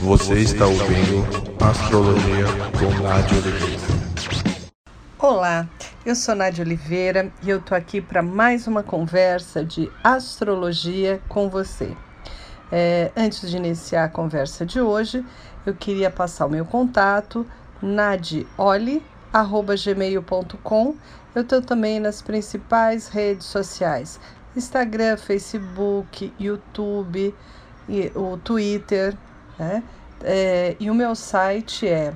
Você está ouvindo Astrologia com Nádia Oliveira. Olá, eu sou Nádia Oliveira e eu tô aqui para mais uma conversa de astrologia com você. É, antes de iniciar a conversa de hoje, eu queria passar o meu contato, nadioli.gmail.com. Eu estou também nas principais redes sociais: Instagram, Facebook, YouTube, o Twitter, né? É, e o meu site é,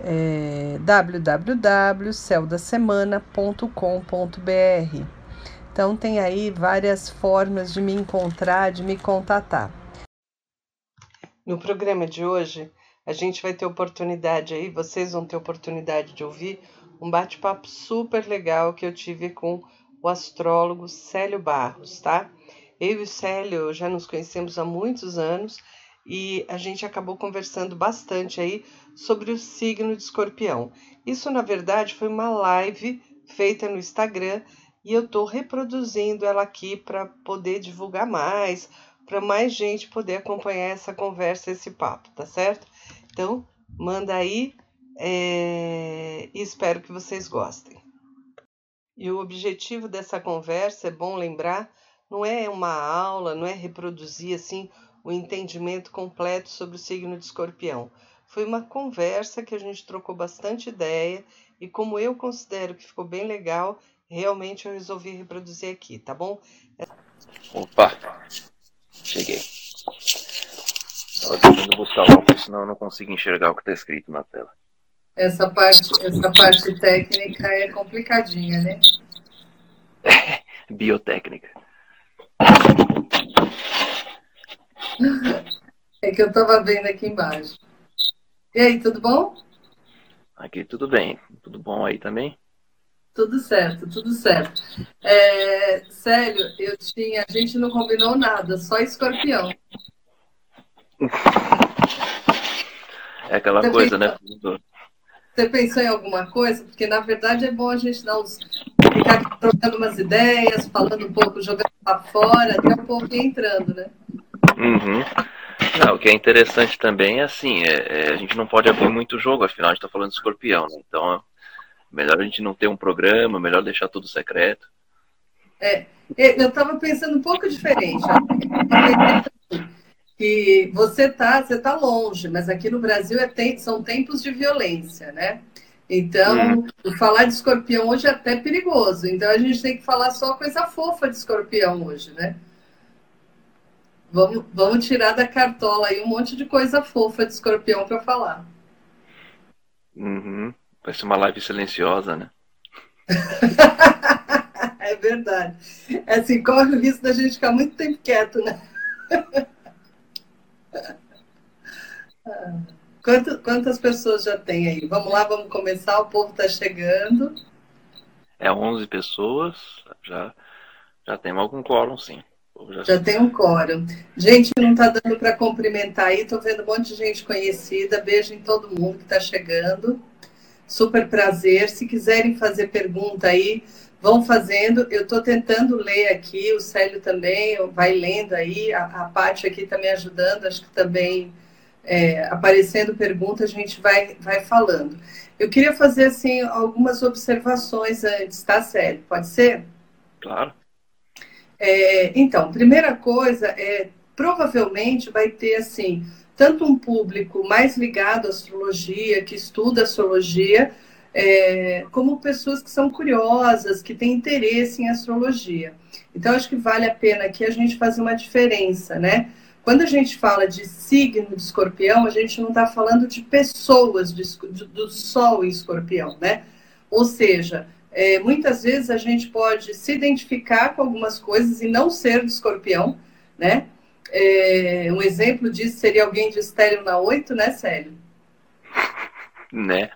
é www.celdasemana.com.br. Então tem aí várias formas de me encontrar, de me contatar. No programa de hoje, a gente vai ter oportunidade aí, vocês vão ter oportunidade de ouvir um bate-papo super legal que eu tive com o astrólogo Célio Barros, tá? Eu e o Célio já nos conhecemos há muitos anos e a gente acabou conversando bastante aí sobre o signo de escorpião. Isso, na verdade, foi uma live feita no Instagram e eu estou reproduzindo ela aqui para poder divulgar mais, para mais gente poder acompanhar essa conversa, esse papo, tá certo? Então, manda aí é... e espero que vocês gostem. E o objetivo dessa conversa, é bom lembrar, não é uma aula, não é reproduzir assim o entendimento completo sobre o signo de escorpião. Foi uma conversa que a gente trocou bastante ideia e como eu considero que ficou bem legal, realmente eu resolvi reproduzir aqui, tá bom? Opa, cheguei. Estava tentando buscar o óculos, senão eu não consigo enxergar o que está escrito na tela. Essa parte, essa parte técnica é complicadinha, né? Biotécnica. É que eu estava vendo aqui embaixo. E aí, tudo bom? Aqui tudo bem. Tudo bom aí também? Tudo certo, tudo certo. É, Célio, eu tinha. A gente não combinou nada, só escorpião. É aquela Você coisa, né? pensou, né? Você pensou em alguma coisa? Porque na verdade é bom a gente dar uns. ficar trocando umas ideias, falando um pouco, jogando para fora, até um pouco entrando, né? Uhum. Não, o que é interessante também é assim, é, é, a gente não pode abrir muito jogo, afinal a gente está falando de escorpião, né? Então melhor a gente não ter um programa, melhor deixar tudo secreto. É, eu estava pensando um pouco diferente. Que você tá, você tá longe, mas aqui no Brasil é tem, são tempos de violência, né? Então, hum. falar de escorpião hoje é até perigoso. Então a gente tem que falar só coisa fofa de escorpião hoje, né? Vamos, vamos tirar da cartola aí um monte de coisa fofa de escorpião para falar. Uhum. Vai ser uma live silenciosa, né? é verdade. É assim, corre o risco da gente ficar muito tempo quieto, né? Quantas, quantas pessoas já tem aí? Vamos lá, vamos começar. O povo está chegando. É 11 pessoas. Já, já tem algum quórum, sim. Já tem um quórum. Gente, não está dando para cumprimentar aí, estou vendo um monte de gente conhecida. Beijo em todo mundo que está chegando. Super prazer. Se quiserem fazer pergunta aí, vão fazendo. Eu estou tentando ler aqui, o Célio também vai lendo aí, a, a parte aqui está me ajudando, acho que também é, aparecendo pergunta, a gente vai, vai falando. Eu queria fazer assim algumas observações antes, tá, Célio? Pode ser? Claro. É, então, primeira coisa é provavelmente vai ter assim tanto um público mais ligado à astrologia, que estuda astrologia, é, como pessoas que são curiosas, que têm interesse em astrologia. Então, acho que vale a pena aqui a gente fazer uma diferença, né? Quando a gente fala de signo de escorpião, a gente não está falando de pessoas de, do Sol em escorpião, né? Ou seja, é, muitas vezes a gente pode se identificar com algumas coisas e não ser de escorpião, né? É, um exemplo disso seria alguém de estéreo na 8, né, Célio? Né?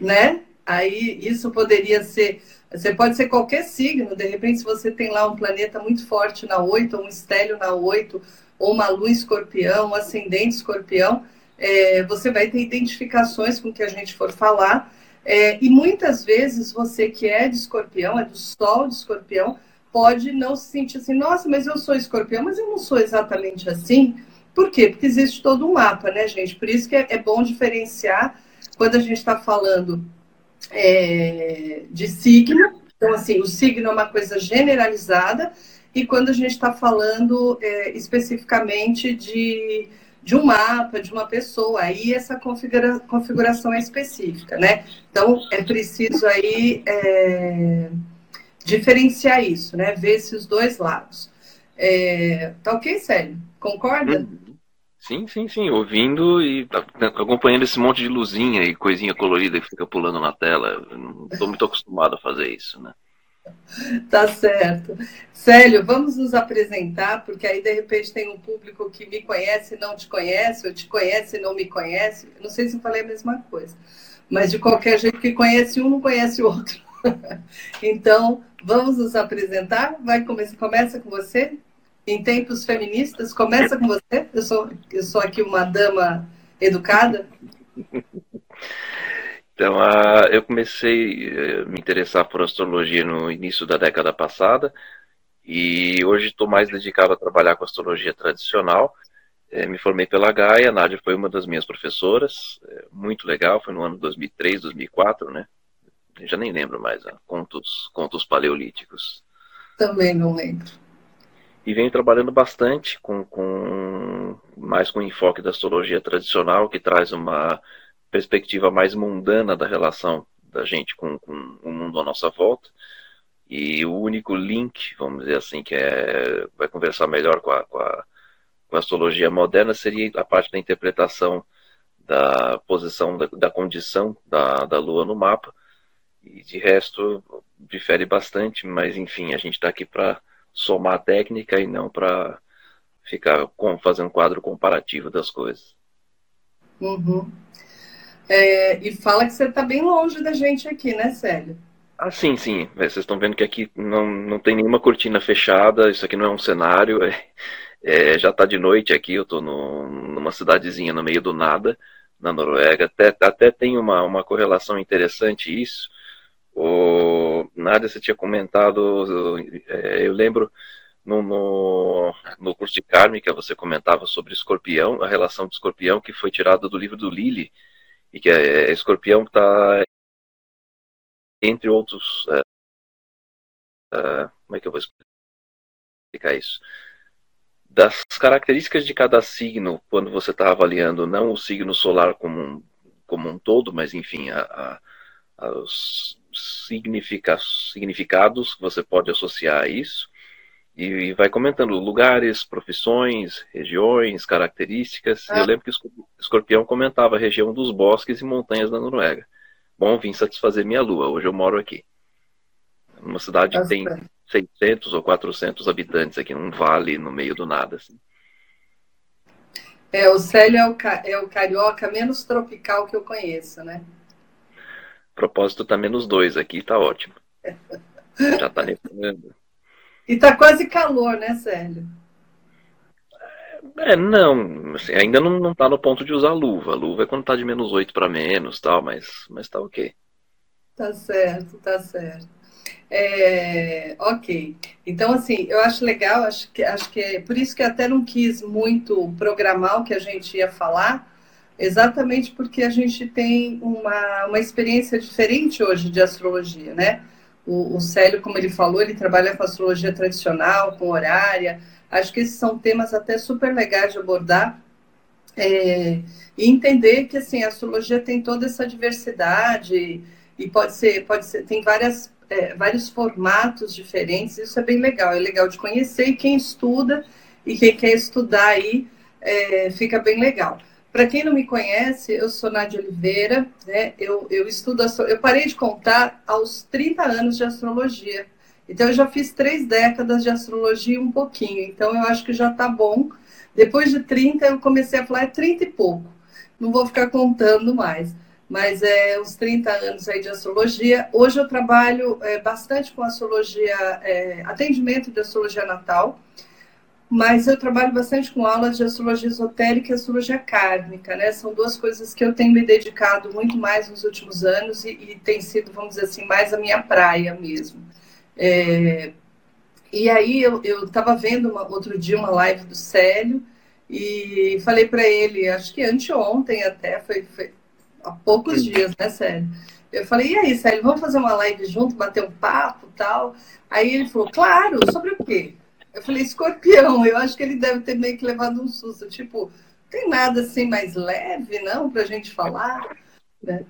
Né? Aí isso poderia ser. Você pode ser qualquer signo, de repente, se você tem lá um planeta muito forte na 8, ou um estélio na 8, ou uma lua escorpião, um ascendente escorpião, é, você vai ter identificações com o que a gente for falar é, e muitas vezes você que é de escorpião, é do sol de escorpião, pode não se sentir assim, nossa, mas eu sou escorpião, mas eu não sou exatamente assim, Por quê? Porque existe todo um mapa, né, gente? Por isso que é, é bom diferenciar quando a gente está falando é, de signo. Então, assim, o signo é uma coisa generalizada, e quando a gente está falando é, especificamente de, de um mapa, de uma pessoa, aí essa configura, configuração é específica, né? Então, é preciso aí é, diferenciar isso, né? Ver esses dois lados. É, tá ok, Célio? Concorda? Uhum. Sim, sim, sim. Ouvindo e acompanhando esse monte de luzinha e coisinha colorida que fica pulando na tela. não estou muito acostumado a fazer isso, né? Tá certo. Célio, vamos nos apresentar, porque aí de repente tem um público que me conhece e não te conhece, ou te conhece e não me conhece. Não sei se eu falei a mesma coisa, mas de qualquer jeito que conhece um não conhece o outro. então, vamos nos apresentar? Vai começa, começa com você? em tempos feministas. Começa com você. Eu sou, eu sou aqui uma dama educada. Então, uh, eu comecei a me interessar por astrologia no início da década passada e hoje estou mais dedicado a trabalhar com astrologia tradicional. É, me formei pela Gaia, a Nádia foi uma das minhas professoras, é, muito legal, foi no ano 2003, 2004, né? Eu já nem lembro mais, contos, contos paleolíticos. Também não lembro e venho trabalhando bastante com, com mais com enfoque da astrologia tradicional, que traz uma perspectiva mais mundana da relação da gente com, com o mundo à nossa volta. E o único link, vamos dizer assim, que é, vai conversar melhor com a, com a, com a astrologia moderna seria a parte da interpretação da posição, da, da condição da, da Lua no mapa. E de resto, difere bastante, mas enfim, a gente está aqui para somar técnica e não para ficar com, fazendo um quadro comparativo das coisas. Uhum. É, e fala que você está bem longe da gente aqui, né, Célio? Ah, sim, sim. É, vocês estão vendo que aqui não, não tem nenhuma cortina fechada, isso aqui não é um cenário. É, é, já está de noite aqui, eu estou numa cidadezinha no meio do nada, na Noruega. Até, até tem uma, uma correlação interessante isso, o Nádia, você tinha comentado, é, eu lembro no, no, no, curso de Kármica você comentava sobre escorpião, a relação do escorpião que foi tirada do livro do Lili, e que é, é escorpião está entre outros. É, é, como é que eu vou explicar isso? Das características de cada signo, quando você está avaliando não o signo solar como um, como um todo, mas enfim, a, a, os significa, significados que você pode associar a isso. E, vai comentando lugares, profissões, regiões, características. Ah. Eu lembro que o Escorpião comentava a região dos bosques e montanhas da Noruega. Bom, vim satisfazer minha lua. Hoje eu moro aqui. Uma cidade que tem 600 ou 400 habitantes aqui, num vale no meio do nada. Assim. É, o Célio é o, é o carioca menos tropical que eu conheço, né? propósito tá menos dois aqui, tá ótimo. Já tá nevando. E tá quase calor, né, Célio? É, não, assim, ainda não, não tá no ponto de usar luva. A luva é quando tá de menos 8 para menos tal, mas, mas tá ok. Tá certo, tá certo. É, ok. Então, assim, eu acho legal, acho que, acho que é por isso que até não quis muito programar o que a gente ia falar, exatamente porque a gente tem uma, uma experiência diferente hoje de astrologia, né? O, o Célio, como ele falou, ele trabalha com astrologia tradicional, com horária. Acho que esses são temas até super legais de abordar. É, e entender que assim, a astrologia tem toda essa diversidade e pode ser, pode ser, tem várias, é, vários formatos diferentes, isso é bem legal, é legal de conhecer, e quem estuda e quem quer estudar aí é, fica bem legal. Para quem não me conhece, eu sou Nádia Oliveira, né? Eu, eu estudo, eu parei de contar aos 30 anos de astrologia. Então, eu já fiz três décadas de astrologia um pouquinho. Então, eu acho que já está bom. Depois de 30, eu comecei a falar é 30 e pouco. Não vou ficar contando mais. Mas é uns 30 anos aí de astrologia. Hoje eu trabalho é, bastante com astrologia, é, atendimento de astrologia natal mas eu trabalho bastante com aulas de astrologia esotérica e astrologia kármica, né? São duas coisas que eu tenho me dedicado muito mais nos últimos anos e, e tem sido, vamos dizer assim, mais a minha praia mesmo. É... E aí eu estava vendo uma, outro dia uma live do Célio e falei para ele, acho que anteontem até, foi, foi há poucos dias, né, Célio? Eu falei, e aí, Célio, vamos fazer uma live junto, bater um papo tal? Aí ele falou, claro, sobre o quê? Eu falei, escorpião, eu acho que ele deve ter meio que levado um susto, tipo, tem nada assim mais leve, não, para a gente falar? Né?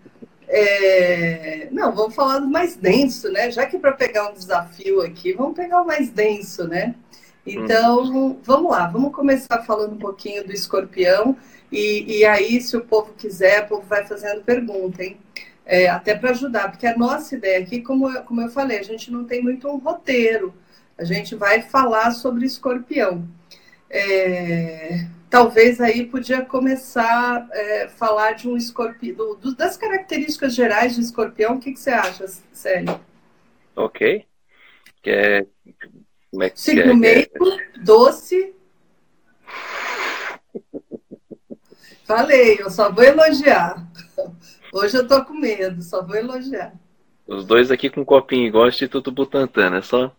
É... Não, vamos falar do mais denso, né? Já que para pegar um desafio aqui, vamos pegar o mais denso, né? Então, hum. vamos lá, vamos começar falando um pouquinho do escorpião. E, e aí, se o povo quiser, o povo vai fazendo pergunta, hein? É, até para ajudar, porque a nossa ideia aqui, como eu, como eu falei, a gente não tem muito um roteiro, a gente vai falar sobre escorpião. É, talvez aí podia começar a é, falar de um escorpião, do, das características gerais de escorpião, o que, que você acha, Célio? Ok. Quer como é que Signo é, meio, é? doce. Falei, eu só vou elogiar. Hoje eu tô com medo, só vou elogiar. Os dois aqui com um copinho igual o Instituto Butantan, é só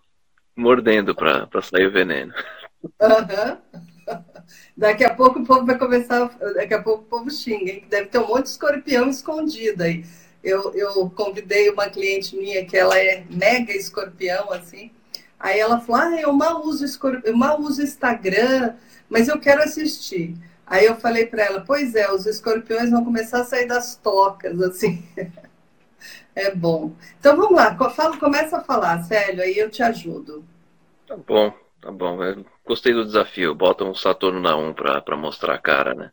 mordendo para sair o veneno. Uhum. Daqui a pouco o povo vai começar, daqui a pouco o povo xinga, hein? deve ter um monte de escorpião escondido aí. Eu, eu convidei uma cliente minha que ela é mega escorpião, assim, Aí ela falou: ah, eu mal uso, eu mal uso Instagram, mas eu quero assistir. Aí eu falei para ela: pois é, os escorpiões vão começar a sair das tocas, assim. é bom. Então vamos lá, fala, começa a falar, Célio, aí eu te ajudo. Tá bom, tá bom. Eu gostei do desafio. Bota um Saturno na 1 para mostrar a cara, né?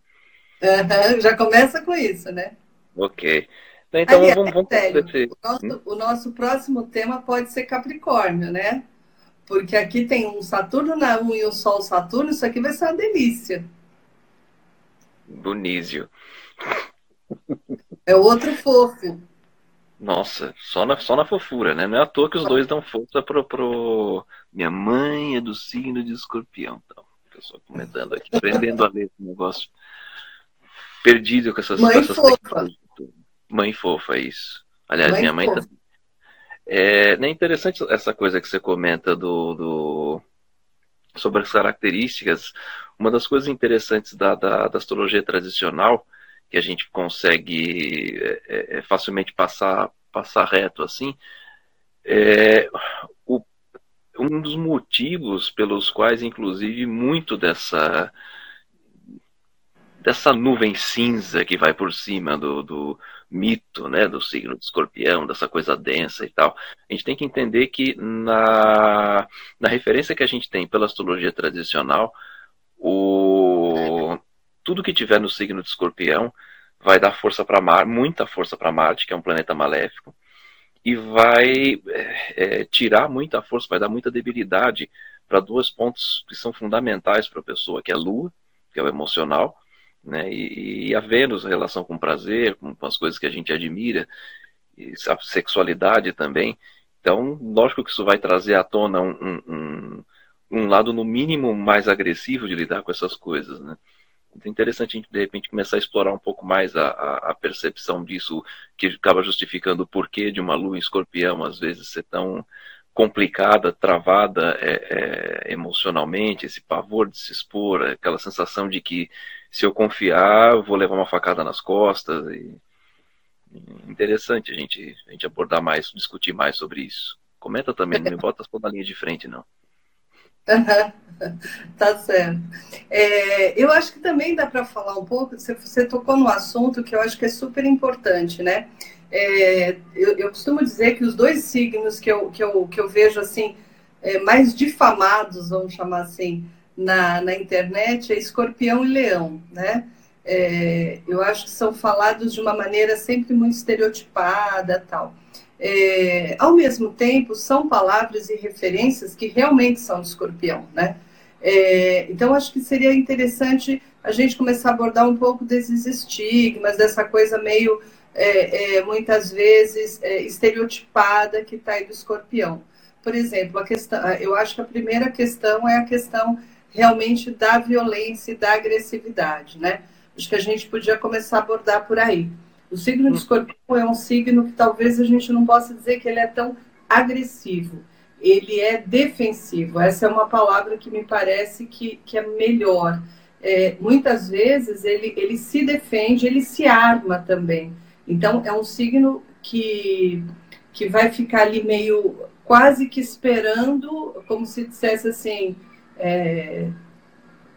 Uhum, já começa com isso, né? Ok. Então Aliás, vamos, vamos Célio, o, nosso, o nosso próximo tema pode ser Capricórnio, né? Porque aqui tem um Saturno na 1 e um Sol Saturno, isso aqui vai ser uma delícia. Bonísio. É outro fofo. Nossa, só na, só na fofura, né? Não é à toa que os dois dão força pro, pro... Minha mãe é do signo de escorpião. Então, pessoal comentando aqui, aprendendo a ler esse negócio. Perdido com essas, mãe essas fofa. Mãe fofa, isso. Aliás, mãe minha mãe fofa. também. É, é interessante essa coisa que você comenta do, do, sobre as características. Uma das coisas interessantes da, da, da astrologia tradicional, que a gente consegue é, é, é facilmente passar, passar reto assim, é o, um dos motivos pelos quais, inclusive, muito dessa dessa nuvem cinza que vai por cima do, do, mito, né, do signo de escorpião, dessa coisa densa e tal. A gente tem que entender que na, na referência que a gente tem pela astrologia tradicional, o, tudo que tiver no signo de escorpião vai dar força para Marte, muita força para Marte, que é um planeta maléfico, e vai é, é, tirar muita força, vai dar muita debilidade para dois pontos que são fundamentais para a pessoa, que é a Lua, que é o emocional, né? E, e a Vênus, a relação com prazer, com, com, as coisas que a gente admira, a sexualidade também. Então, lógico que isso vai trazer à tona um, um, um lado, no mínimo, mais agressivo de lidar com essas coisas, né? Interessante a gente, de repente, começar a explorar um pouco mais a, a, a percepção disso, que acaba justificando o porquê de uma lua em escorpião, às vezes, ser tão complicada, travada é, é, emocionalmente, esse pavor de se expor, aquela sensação de que se eu confiar, vou levar uma facada nas costas. E... Interessante a gente, a gente abordar mais, discutir mais sobre isso. Comenta também, não me bota as na linha de frente, não. tá certo. É, eu acho que também dá para falar um pouco, você, você tocou no assunto que eu acho que é super importante, né? É, eu, eu, costumo dizer que os dois signos que eu, que eu, que eu vejo assim, é, mais difamados, vamos chamar assim, na, na internet é escorpião e leão, né? É, eu acho que são falados de uma maneira sempre muito estereotipada tal. É, ao mesmo tempo, são palavras e referências que realmente são de escorpião, né? É, então, acho que seria interessante a gente começar a abordar um pouco desses estigmas, dessa coisa meio, é, é, muitas vezes, é, estereotipada que está aí do escorpião. Por exemplo, a questão, eu acho que a primeira questão é a questão realmente da violência e da agressividade, né? Acho que a gente podia começar a abordar por aí. O signo de escorpião é um signo que talvez a gente não possa dizer que ele é tão agressivo. Ele é defensivo. Essa é uma palavra que me parece que, que é melhor. é, muitas vezes ele, ele se defende, ele se arma também. Então, é um signo que, que vai ficar ali meio quase que esperando, como se dissesse assim, é,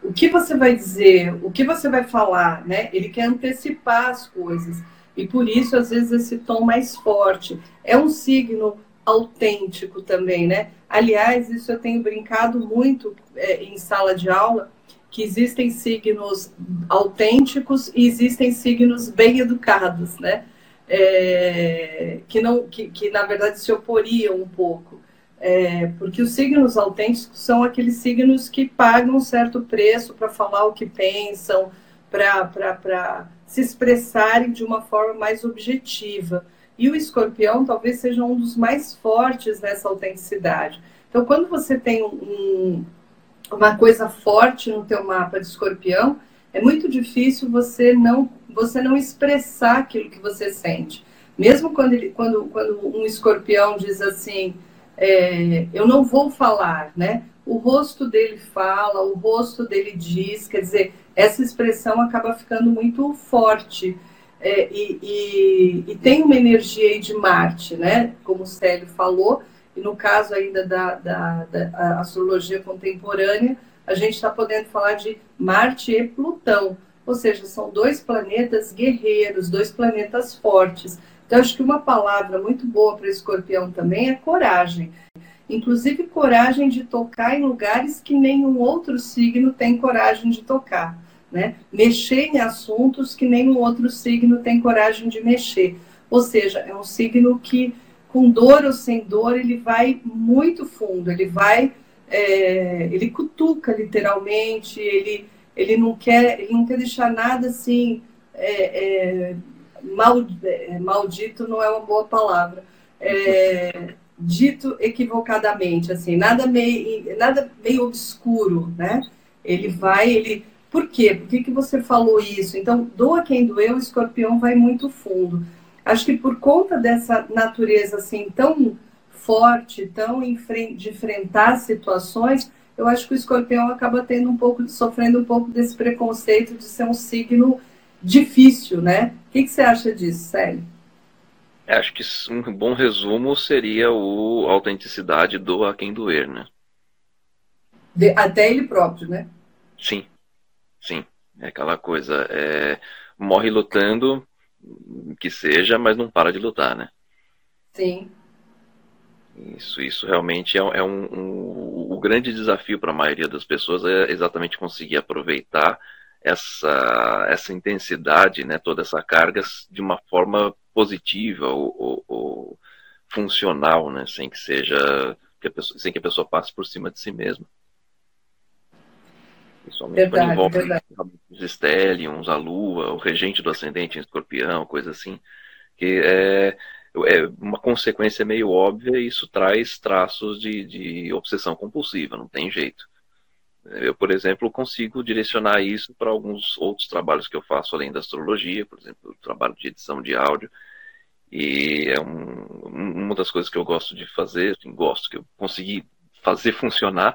o que você vai dizer, o que você vai falar, né? Ele quer antecipar as coisas. E por isso, às vezes, esse tom mais forte. É um signo autêntico também, né? Aliás, isso eu tenho brincado muito é, em sala de aula, que existem signos autênticos e existem signos bem educados, né? É, que não, que, que na verdade se oporiam um pouco, é, porque os signos autênticos são aqueles signos que pagam um certo preço para falar o que pensam, para se expressarem de uma forma mais objetiva. E o escorpião talvez seja um dos mais fortes nessa autenticidade. Então, quando você tem um, uma coisa forte no teu mapa de escorpião, é muito difícil você não você não expressar aquilo que você sente. Mesmo quando, ele, quando, quando um escorpião diz assim, é, eu não vou falar, né? O rosto dele fala, o rosto dele diz, quer dizer, essa expressão acaba ficando muito forte. É, e, e, e, tem uma energia aí de Marte, né? Como o Célio falou, e no caso ainda da, da, da astrologia contemporânea, a gente está podendo falar de Marte e Plutão, ou seja, são dois planetas guerreiros, dois planetas fortes. Então, acho que uma palavra muito boa para escorpião também é coragem. Inclusive, coragem de tocar em lugares que nenhum outro signo tem coragem de tocar. Né? Mexer em assuntos que nenhum outro signo tem coragem de mexer. Ou seja, é um signo que com dor ou sem dor, ele vai muito fundo, ele vai, é, ele cutuca literalmente, ele, ele, não quer, ele não quer deixar nada assim, é, é, mal, é, maldito não é uma boa palavra, é, dito equivocadamente, assim, nada meio, nada meio obscuro, né? Ele vai, ele, por quê? Por que, que você falou isso? Então, doa quem doeu, o escorpião vai muito fundo. Acho que por conta dessa natureza assim tão forte, tão de enfrentar situações, eu acho que o escorpião acaba tendo um pouco, sofrendo um pouco desse preconceito de ser um signo difícil, né? O que, que você acha disso, Célio? É, acho que um bom resumo seria o a autenticidade do a quem doer, né? De, até ele próprio, né? Sim, sim. É aquela coisa, é, morre lutando, que seja, mas não para de lutar, né? Sim. Isso, isso realmente é, é um, um, o grande desafio para a maioria das pessoas é exatamente conseguir aproveitar essa, essa intensidade, né, toda essa carga de uma forma positiva ou, ou, ou funcional, né, sem que seja que pessoa, sem que a pessoa passe por cima de si mesma. Principalmente verdade, quando envolve verdade. os Stellions, a Lua, o regente do ascendente em escorpião, coisa assim, que é, é uma consequência meio óbvia e isso traz traços de, de obsessão compulsiva, não tem jeito. Eu, por exemplo, consigo direcionar isso para alguns outros trabalhos que eu faço além da astrologia, por exemplo, o trabalho de edição de áudio. E é um, uma das coisas que eu gosto de fazer, assim, gosto que eu consegui fazer funcionar,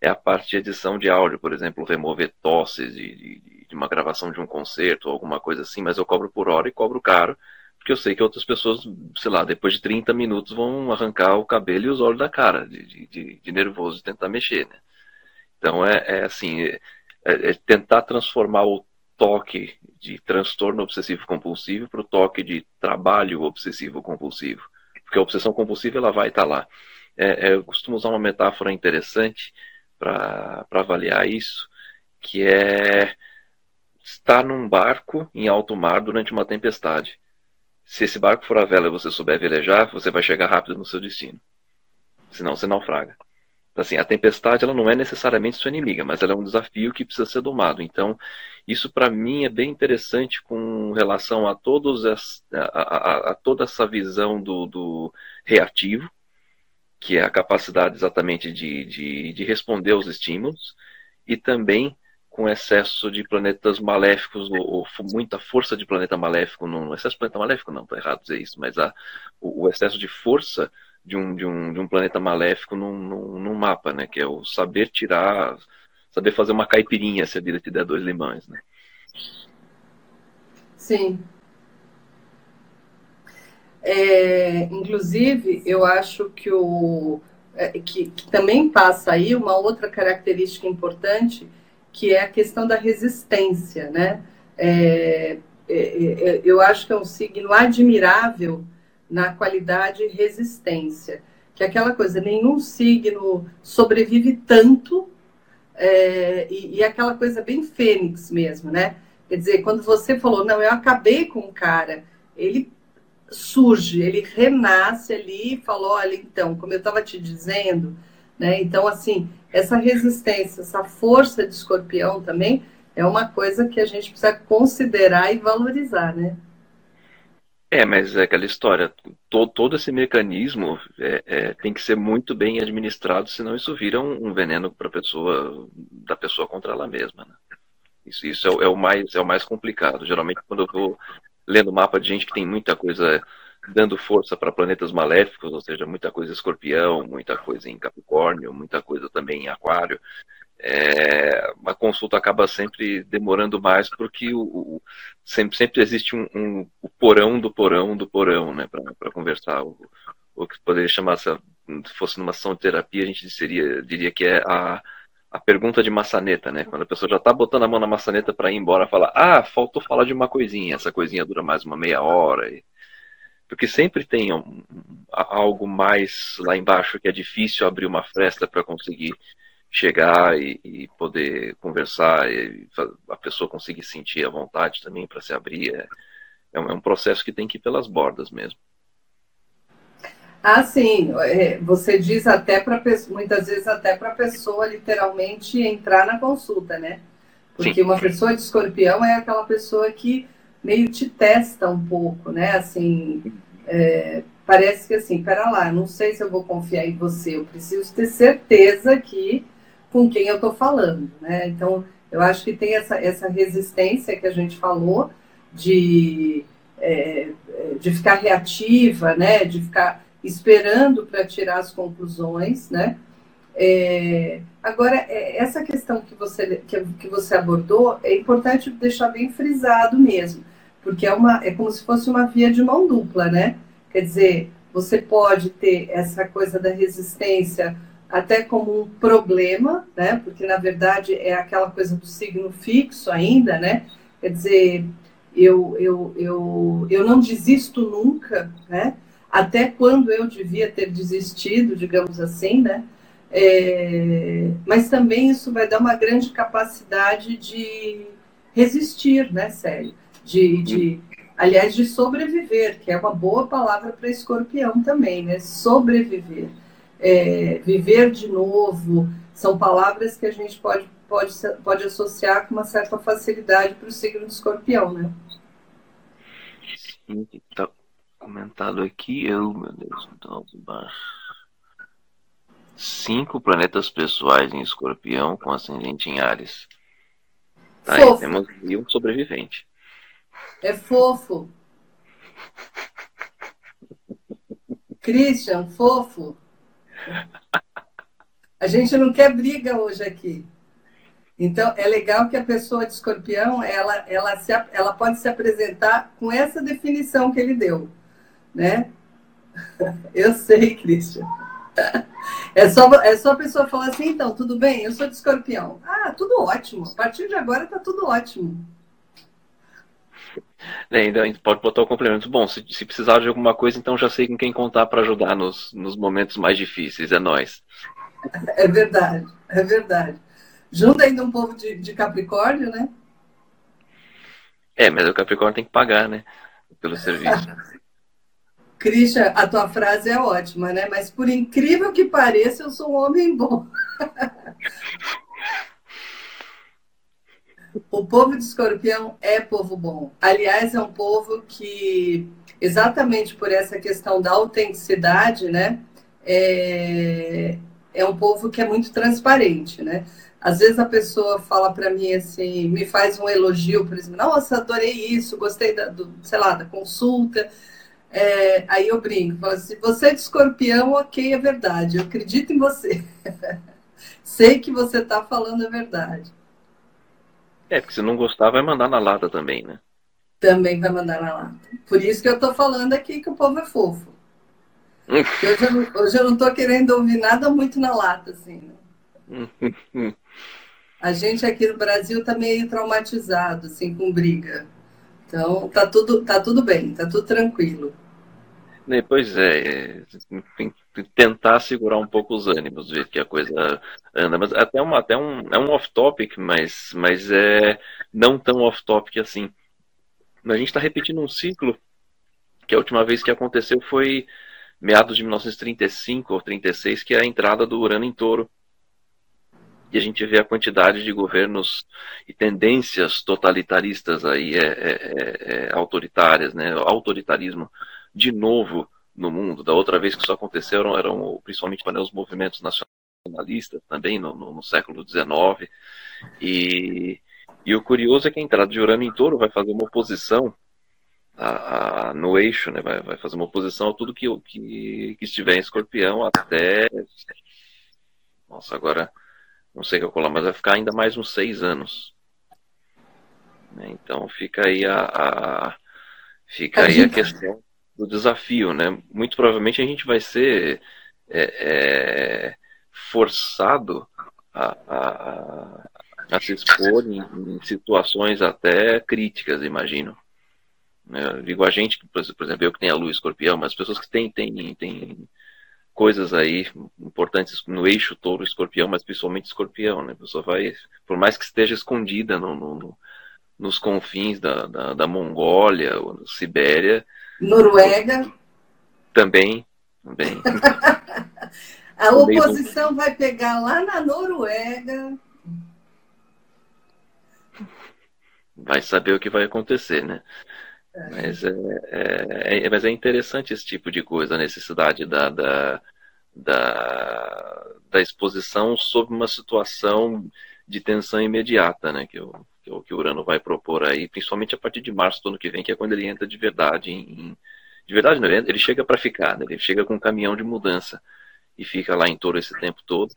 é a parte de edição de áudio, por exemplo, remover tosses de, de, de, uma gravação de um concerto ou alguma coisa assim, mas eu cobro por hora e cobro caro, porque eu sei que outras pessoas, sei lá, depois de 30 minutos vão arrancar o cabelo e os olhos da cara, de, de, de nervoso de tentar mexer, né? Então é, é assim, é, é, tentar transformar o toque de transtorno obsessivo compulsivo para o toque de trabalho obsessivo compulsivo, porque a obsessão compulsiva ela vai estar tá lá. É, é, eu costumo usar uma metáfora interessante para avaliar isso, que é estar num barco em alto mar durante uma tempestade. Se esse barco for a vela e você souber velejar, você vai chegar rápido no seu destino. Senão você naufraga. Então, assim, a tempestade ela não é necessariamente sua inimiga, mas ela é um desafio que precisa ser domado. Então, isso para mim é bem interessante com relação a, todos as, a, a, a toda essa visão do, do reativo, que é a capacidade exatamente de, de, de responder aos estímulos, e também com excesso de planetas maléficos, ou, ou, muita força de planeta maléfico, não, excesso de planeta maléfico não, está errado dizer isso, mas a, o, o, excesso de força de um, de um, de um planeta maléfico num, num, num, mapa, né, que é o saber tirar, saber fazer uma caipirinha se a vida te der dois limões, né? Sim. É, inclusive, eu acho que o é, que, que, também passa aí uma outra característica importante, que é a questão da resistência, né? É, é, é eu acho que é um signo admirável na qualidade resistência, que é aquela coisa, nenhum signo sobrevive tanto é, e, e, aquela coisa bem fênix mesmo, né? Quer dizer, quando você falou, não, eu acabei com o cara, ele surge, ele renasce ali e falou, olha, então, como eu estava te dizendo, né? Então, assim, essa resistência, essa força de escorpião também é uma coisa que a gente precisa considerar e valorizar, né? É, mas é aquela história, todo, todo esse mecanismo é, é, tem que ser muito bem administrado, senão isso vira um, um veneno para pessoa, da pessoa contra ela mesma. Né? Isso, isso é, é, o mais, é o mais complicado. Geralmente, quando eu estou lendo mapa de gente que tem muita coisa dando força para planetas maléficos, ou seja, muita coisa em escorpião, muita coisa em Capricórnio, muita coisa também em Aquário. É, a consulta acaba sempre demorando mais porque o, o sempre, sempre existe um, um, o porão do porão do porão, né, para conversar. O, o que poderia chamar, se fosse numa sessão de terapia, a gente seria, diria que é a, a pergunta de maçaneta, né? Quando a pessoa já está botando a mão na maçaneta para ir embora, fala: Ah, faltou falar de uma coisinha. Essa coisinha dura mais uma meia hora. Porque sempre tem um, algo mais lá embaixo que é difícil abrir uma fresta para conseguir chegar e, e, poder conversar e a pessoa conseguir sentir a vontade também para se abrir. É, é é um processo que tem que ir pelas bordas mesmo. Ah, sim. É, você diz até para muitas vezes até para a pessoa literalmente entrar na consulta, né? Porque sim. uma pessoa de escorpião é aquela pessoa que meio te testa um pouco, né? Assim, é, parece que assim, pera lá, não sei se eu vou confiar em você, eu preciso ter certeza que com quem eu estou falando, né? Então, eu acho que tem essa, essa resistência que a gente falou de, é, de ficar reativa, né? De ficar esperando para tirar as conclusões, né? É, agora, é, essa questão que você, que, que, você abordou é importante deixar bem frisado mesmo, porque é, uma, é como se fosse uma via de mão dupla, né? Quer dizer, você pode ter essa coisa da resistência até como um problema, né? Porque na verdade é aquela coisa do signo fixo ainda, né? Quer dizer, eu, eu, eu, eu não desisto nunca, né? Até quando eu devia ter desistido, digamos assim, né? É, mas também isso vai dar uma grande capacidade de resistir, né, Célio? De, de, aliás, de sobreviver, que é uma boa palavra para escorpião também, né? Sobreviver. É, viver de novo, são palavras que a gente pode, pode, pode associar com uma certa facilidade para o signo de escorpião, né? Então, comentado aqui, eu, meu Deus, então, cinco planetas pessoais em escorpião com ascendente em Ares. Tá, aí temos um sobrevivente. É fofo. Christian, fofo. A gente não quer briga hoje aqui. Então, é legal que a pessoa de escorpião, ela, ela, se, ela pode se apresentar com essa definição que ele deu né? Eu sei, Cristian. É só, é só a pessoa falar assim, então, tudo bem? Eu sou de escorpião. Ah, tudo ótimo. A partir de agora tá tudo ótimo. É, então a gente pode botar o complemento. Bom, se, se, precisar de alguma coisa, então já sei com quem contar para ajudar nos, nos momentos mais difíceis. É nós. É verdade, é verdade. Junto ainda um povo de, de Capricórnio, né? É, mas o Capricórnio tem que pagar, né? Pelo serviço. Christian, a tua frase é ótima, né? Mas por incrível que pareça, eu sou um homem bom. o povo de escorpião é povo bom. Aliás, é um povo que, exatamente por essa questão da autenticidade, né? É, é um povo que é muito transparente, né? Às vezes a pessoa fala para mim assim, me faz um elogio, por exemplo, nossa, adorei isso, gostei da, do, sei lá, da consulta. É, aí eu brinco, falo assim, você é de escorpião, ok, é verdade, eu acredito em você. Sei que você está falando a verdade. É, porque se não gostar, vai mandar na lata também, né? Também vai mandar na lata. Por isso que eu estou falando aqui que o povo é fofo. hoje, eu não, hoje eu não estou querendo ouvir nada muito na lata, assim. Né? A gente aqui no Brasil está meio traumatizado, assim, com briga. Então, tá tudo, tá tudo bem, tá tudo tranquilo. Né, pois é, que tentar segurar um pouco os ânimos, ver que a coisa anda. Mas até, uma, até um, é um off-topic, mas, mas é não tão off-topic assim. A gente está repetindo um ciclo que a última vez que aconteceu foi meados de 1935 ou 36, que é a entrada do Urano em Touro e a gente vê a quantidade de governos e tendências totalitaristas aí, é, é, é, é, autoritárias, né? Autoritarismo de novo no mundo. Da outra vez que isso aconteceu eram, eram principalmente né, os movimentos nacionalistas também no, no, no século XIX. E, e o curioso é que a entrada de Urano em Touro vai fazer uma oposição a, a, no eixo, né? Vai, vai, fazer uma oposição a tudo que, que, que estiver em escorpião até. Nossa, agora não sei calcular, mas vai ficar ainda mais uns seis anos. Né? Então fica aí a, a fica aí a questão do desafio, né? Muito provavelmente a gente vai ser é, é, forçado a, a, a, se expor em, em, situações até críticas, imagino. Eu digo a gente, por exemplo, eu que tenho a lua escorpião, mas as pessoas que têm, têm, têm coisas aí importantes no eixo touro escorpião, mas principalmente escorpião, né? A pessoa vai, por mais que esteja escondida no, no, nos confins da, da, da Mongólia, ou Sibéria. Noruega. Também, também. A oposição vai pegar lá na Noruega. Vai saber o que vai acontecer, né? Mas é, é, é, mas é interessante esse tipo de coisa, a necessidade da, da, da, da exposição sob uma situação de tensão imediata, né? Que o, que que o Urano vai propor aí, principalmente a partir de março do ano que vem, que é quando ele entra de verdade em, de verdade não, ele chega para ficar, né? ele chega com um caminhão de mudança e fica lá em touro esse tempo todo,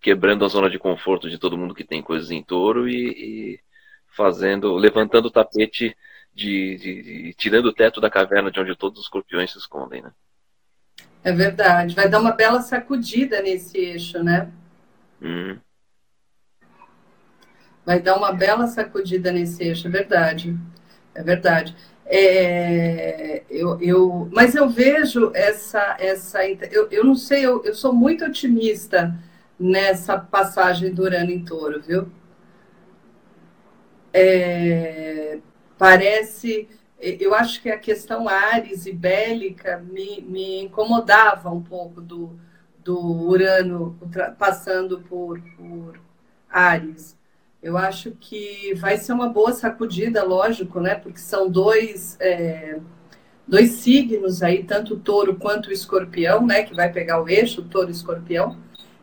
quebrando a zona de conforto de todo mundo que tem coisas em touro e, e fazendo, levantando o tapete de, de, de, tirando o teto da caverna de onde todos os escorpiões se escondem, né? É verdade. Vai dar uma bela sacudida nesse eixo, né? Hum. Vai dar uma bela sacudida nesse eixo, é verdade. É verdade. É, eu, eu, mas eu vejo essa. essa eu, eu não sei, eu, eu sou muito otimista nessa passagem do Urano em touro, viu? É, parece. Eu acho que a questão Ares e bélica me, me incomodava um pouco do, do Urano passando por, por Ares. Eu acho que vai ser uma boa sacudida, lógico, né? Porque são dois, é, dois signos aí, tanto o touro quanto o escorpião, né? Que vai pegar o eixo, touro e escorpião.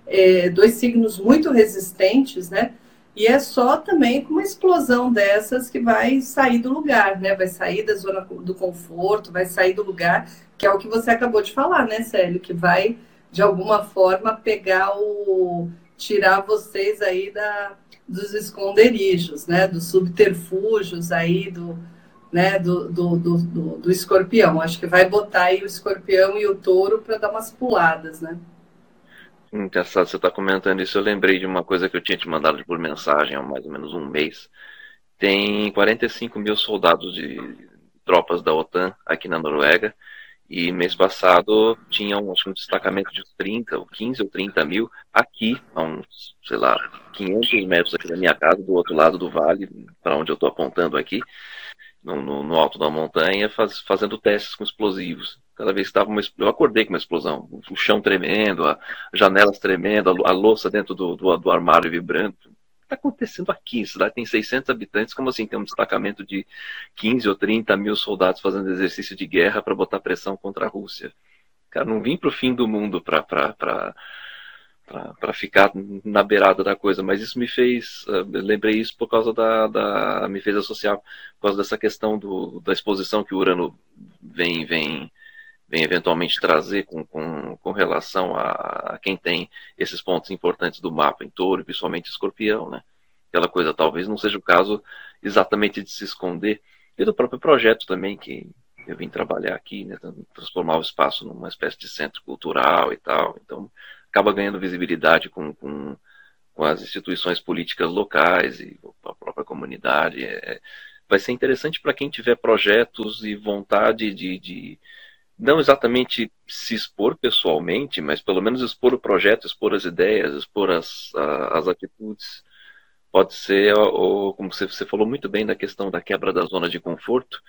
É, dois signos muito resistentes, né? E é só também com uma explosão dessas que vai sair do lugar, né? Vai sair da zona do conforto, vai sair do lugar, que é o que você acabou de falar, né, Célio? Que vai, de alguma forma, pegar o. tirar vocês aí da, dos esconderijos, né? Dos subterfúgios aí do. Né, do, do, do, do, escorpião. Acho que vai botar aí o escorpião e o touro para dar umas puladas, né? Engraçado você está comentando isso. Eu lembrei de uma coisa que eu tinha te mandado por mensagem há mais ou menos um mês. Tem 45 mil soldados de tropas da OTAN aqui na Noruega. E mês passado tinha um, um destacamento de 30, ou 15 ou 30 mil aqui, a uns, sei lá, 500 metros aqui da minha casa, do outro lado do vale, para onde eu estou apontando aqui, no, no, no, alto da montanha, faz, fazendo testes com explosivos. Cada vez que estava uma, eu acordei com uma explosão, o chão tremendo, as janelas tremendo, a, a louça dentro do, do, do armário vibrando. O que está acontecendo aqui? A cidade tem 600 habitantes, como assim tem um destacamento de 15 ou 30 mil soldados fazendo exercício de guerra para botar pressão contra a Rússia? Cara, não vim para o fim do mundo para para ficar na beirada da coisa, mas isso me fez, uh, lembrei isso por causa da, da, me fez associar por causa dessa questão do, da exposição que o Urano vem, vem vem eventualmente trazer com, com, com relação a, a, quem tem esses pontos importantes do mapa em touro, principalmente escorpião, né? Aquela coisa talvez não seja o caso exatamente de se esconder, e do próprio projeto também, que eu vim trabalhar aqui, né, transformar o espaço numa espécie de centro cultural e tal, então acaba ganhando visibilidade com, com, com as instituições políticas locais e a própria comunidade. É, vai ser interessante para quem tiver projetos e vontade de, de não exatamente se expor pessoalmente, mas pelo menos expor o projeto, expor as ideias, expor as, as atitudes. Pode ser, ou, como você, falou muito bem da questão da quebra da zona de conforto,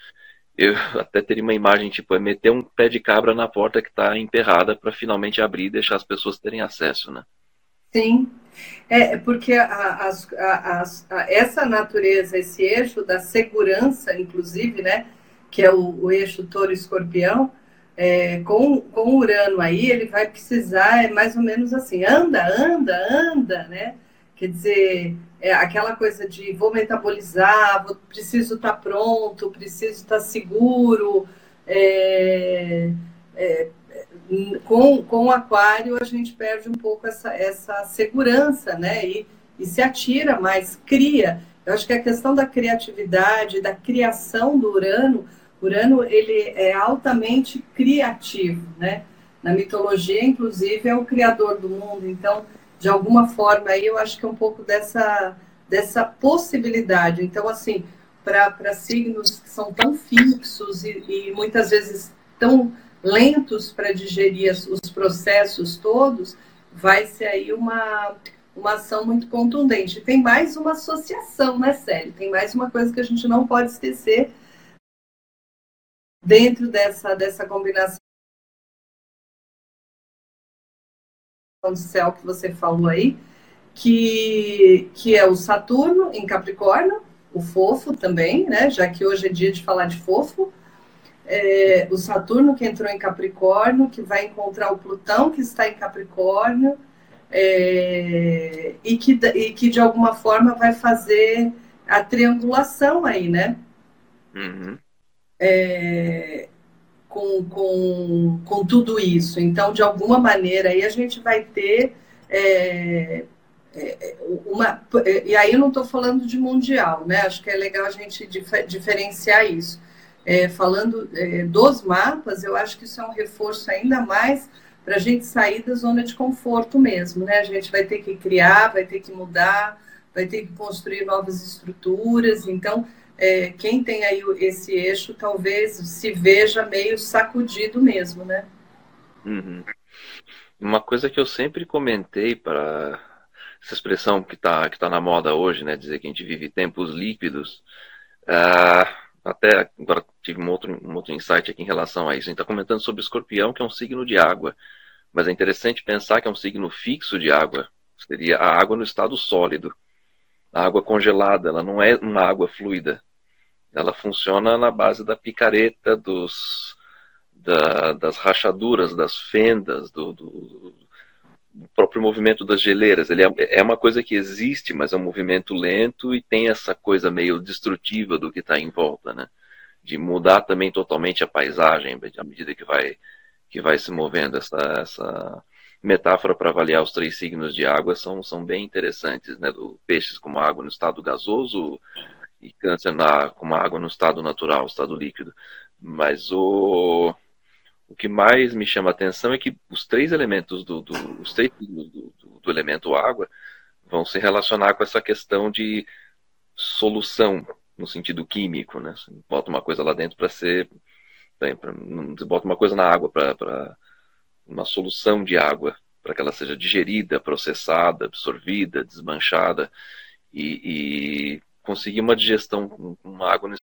eu até teria uma imagem tipo, é meter um pé de cabra na porta que está emperrada para finalmente abrir e deixar as pessoas terem acesso, né? Sim, é porque a, a, a, essa natureza, esse eixo da segurança, inclusive, né, que é o, o eixo touro-escorpião, é, com, com Urano aí, ele vai precisar, é mais ou menos assim, anda, anda, anda, né? Quer dizer, é aquela coisa de vou metabolizar, vou, preciso estar tá pronto, preciso estar tá seguro. É, é, com, com o aquário a gente perde um pouco essa, essa segurança, né? E, e se atira mais, cria. Eu acho que a questão da criatividade, da criação do Urano, Urano ele é altamente criativo, né? Na mitologia, inclusive, é o criador do mundo. Então, de alguma forma, aí eu acho que é um pouco dessa, dessa possibilidade. Então, assim, para signos que são tão fixos e, e muitas vezes tão lentos para digerir os processos todos, vai ser aí uma, uma ação muito contundente. Tem mais uma associação, né, Célio? Tem mais uma coisa que a gente não pode esquecer, dentro dessa, dessa combinação de céu que você falou aí, que, que é o Saturno em Capricórnio, o fofo também, né? Já que hoje é dia de falar de fofo. É, o Saturno que entrou em Capricórnio, que vai encontrar o Plutão que está em Capricórnio, é, e, que, e que de alguma forma vai fazer a triangulação aí, né? Uhum é, com, com, com tudo isso. Então, de alguma maneira, aí a gente vai ter é, é, uma. E aí eu não estou falando de mundial, né? Acho que é legal a gente dif diferenciar isso. É, falando é, dos mapas, eu acho que isso é um reforço ainda mais para a gente sair da zona de conforto mesmo, né? A gente vai ter que criar, vai ter que mudar, vai ter que construir novas estruturas. Então, é, quem tem aí esse eixo talvez se veja meio sacudido mesmo, né? Uhum. Uma coisa que eu sempre comentei para essa expressão que está que tá na moda hoje, né, dizer que a gente vive tempos líquidos, uh, até agora tive um outro, um outro insight aqui em relação a isso. A gente está comentando sobre o escorpião, que é um signo de água, mas é interessante pensar que é um signo fixo de água, seria a água no estado sólido. A água congelada, ela não é uma água fluida, ela funciona na base da picareta, dos, da, das rachaduras, das fendas, do, do, do, próprio movimento das geleiras. Ele é, é, uma coisa que existe, mas é um movimento lento e tem essa coisa meio destrutiva do que está em volta, né? De mudar também totalmente a paisagem à medida que vai, que vai se movendo. Essa, essa metáfora para avaliar os três signos de água são, são bem interessantes, né? Do peixes como água no estado gasoso, e câncer na, com água no estado natural, estado líquido. Mas o, o que mais me chama a atenção é que os três elementos do, do os três do, do, do, elemento água vão se relacionar com essa questão de solução no sentido químico, né? Você bota uma coisa lá dentro para ser, bem, pra, você bota uma coisa na água para uma solução de água para que ela seja digerida, processada, absorvida, desmanchada e, e conseguir uma digestão com uma água no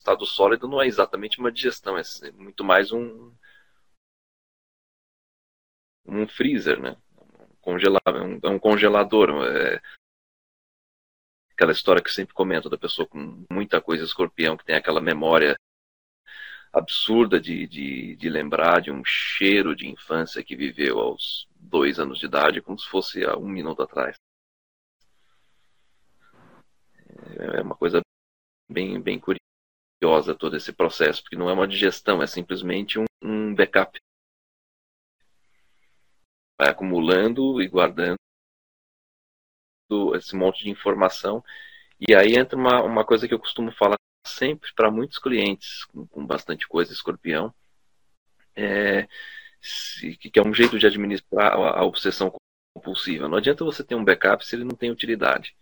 estado sólido não é exatamente uma digestão, é muito mais um um freezer, né? Um, é um congelador. É aquela história que eu sempre comento da pessoa com muita coisa escorpião, que tem aquela memória absurda de, de, de lembrar de um cheiro de infância que viveu aos dois anos de idade, como se fosse há um minuto atrás. É uma coisa bem, bem curiosa. todo esse processo, porque não é uma digestão, é simplesmente um, um backup. Vai acumulando e guardando esse monte de informação. E aí entra uma, uma coisa que eu costumo falar sempre para muitos clientes com, com, bastante coisa escorpião, é, se, que é um jeito de administrar a, a obsessão compulsiva. Não adianta você ter um backup se ele não tem utilidade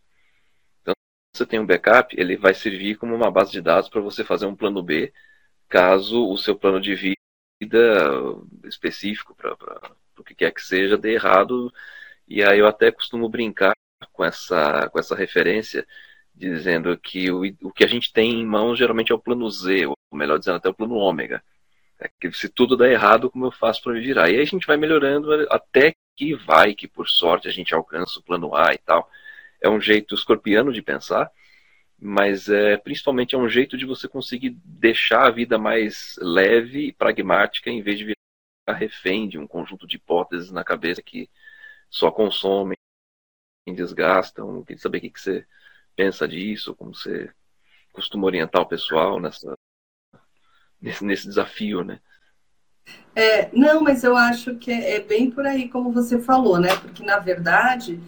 você tem um backup, ele vai servir como uma base de dados para você fazer um plano B, caso o seu plano de vida específico para o que quer que seja dê errado. E aí eu até costumo brincar com essa, com essa referência, dizendo que o, o que a gente tem em mãos geralmente é o plano Z, ou melhor dizendo, até o plano ômega. É que se tudo der errado, como eu faço para me virar? E aí a gente vai melhorando até que vai, que por sorte a gente alcança o plano A e tal é um jeito escorpiano de pensar, mas é, principalmente é um jeito de você conseguir deixar a vida mais leve e pragmática em vez de virar refém de um conjunto de hipóteses na cabeça que só consomem, desgastam. Queria saber o que, que você pensa disso, como você costuma orientar o pessoal nessa, nesse, nesse desafio, né? É, não, mas eu acho que é, é bem por aí como você falou, né? Porque na verdade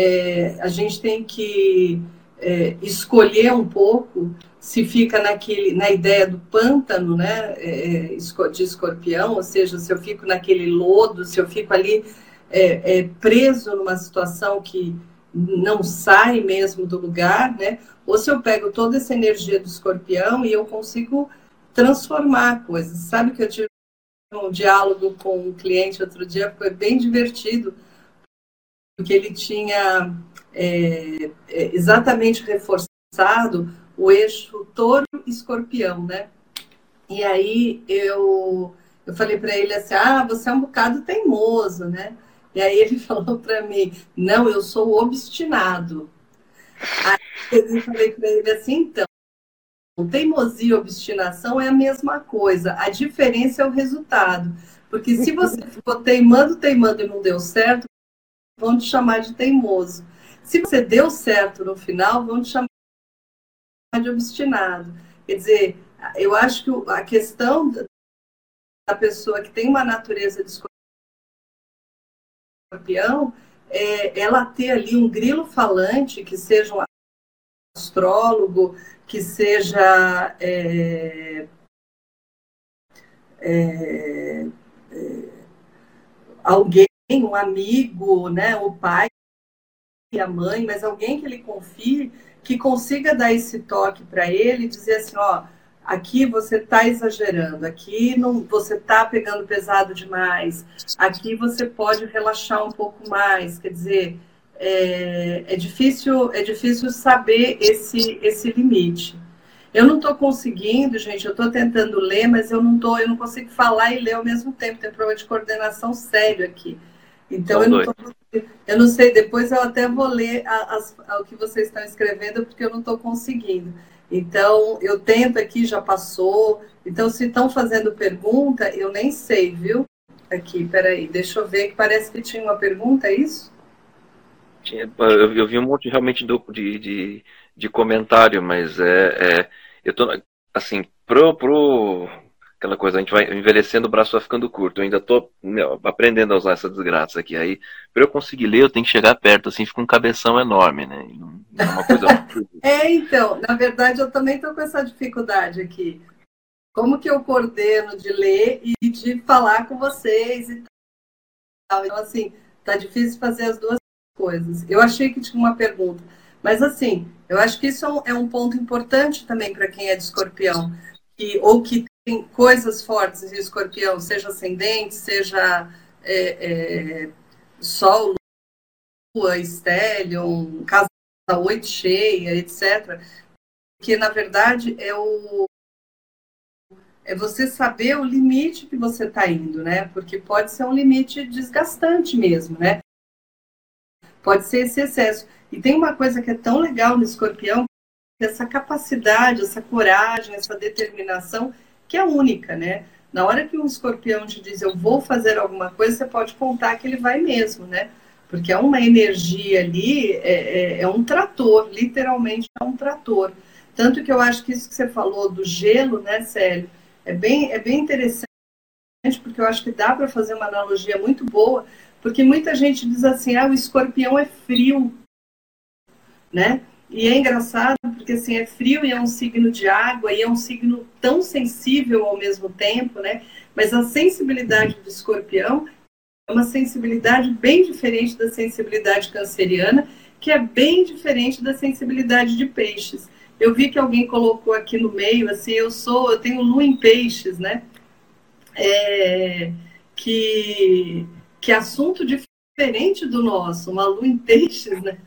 é, a gente tem que é, escolher um pouco se fica naquele, na ideia do pântano, né, é, de escorpião, ou seja, se eu fico naquele lodo, se eu fico ali é, é, preso numa situação que não sai mesmo do lugar, né, ou se eu pego toda essa energia do escorpião e eu consigo transformar coisas. Sabe que eu tive um diálogo com um cliente outro dia, foi bem divertido, porque ele tinha é, é, exatamente reforçado o eixo touro-escorpião, né? E aí eu, eu falei para ele assim, ah, você é um bocado teimoso, né? E aí ele falou para mim, não, eu sou obstinado. Aí eu falei para ele assim, então, teimosia e obstinação é a mesma coisa, a diferença é o resultado. Porque se você ficou teimando, teimando e não deu certo, vão te chamar de teimoso. Se você deu certo no final, vão te chamar de obstinado. Quer dizer, eu acho que a questão da pessoa que tem uma natureza de escorpião é ela ter ali um grilo falante que seja um astrólogo, que seja é, é, é, alguém um amigo, né, o pai e a mãe, mas alguém que ele confie, que consiga dar esse toque para ele e dizer assim, ó, aqui você está exagerando, aqui não, você está pegando pesado demais, aqui você pode relaxar um pouco mais, quer dizer, é, é difícil é difícil saber esse esse limite. Eu não estou conseguindo, gente, eu estou tentando ler, mas eu não tô, eu não consigo falar e ler ao mesmo tempo, tem problema de coordenação sério aqui. Então, eu não, tô, eu não, sei, depois eu até vou ler as, o que vocês estão escrevendo, porque eu não estou conseguindo. Então, eu tento aqui, já passou. Então, se estão fazendo pergunta, eu nem sei, viu? Aqui, peraí, deixa eu ver, que parece que tinha uma pergunta, é isso? Eu, eu vi um monte realmente de, de, de comentário, mas é, é eu tô, assim, pro, pro, aquela coisa, a gente vai envelhecendo, o braço vai ficando curto. Eu ainda tô meu, aprendendo a usar essa desgraça aqui. Aí, para eu conseguir ler, eu tenho que chegar perto, assim, fica um cabeção enorme, né? Não, é uma coisa É, então, na verdade, eu também tô com essa dificuldade aqui. Como que eu coordeno de ler e de falar com vocês e tal. Então, assim, tá difícil fazer as duas coisas. Eu achei que tinha uma pergunta. Mas, assim, eu acho que isso é um ponto importante também para quem é de escorpião. Que, ou que tem coisas fortes em escorpião, seja ascendente, seja é, é, Sol, Lua, Stellium, casa 8 cheia, etc. Que na verdade é o é você saber o limite que você está indo, né? Porque pode ser um limite desgastante mesmo, né? Pode ser esse excesso. E tem uma coisa que é tão legal no escorpião, essa capacidade, essa coragem, essa determinação que é única, né? Na hora que um escorpião te diz eu vou fazer alguma coisa, você pode contar que ele vai mesmo, né? Porque é uma energia ali, é, é, é um trator, literalmente é um trator. Tanto que eu acho que isso que você falou do gelo, né, Célio, é bem, é bem interessante, porque eu acho que dá para fazer uma analogia muito boa, porque muita gente diz assim, ah, o escorpião é frio, né? E é engraçado porque assim é frio e é um signo de água e é um signo tão sensível ao mesmo tempo, né? Mas a sensibilidade do escorpião é uma sensibilidade bem diferente da sensibilidade canceriana, que é bem diferente da sensibilidade de peixes. Eu vi que alguém colocou aqui no meio, assim, eu sou, eu tenho lua em peixes, né? É, que, que assunto diferente do nosso, uma lua em peixes, né?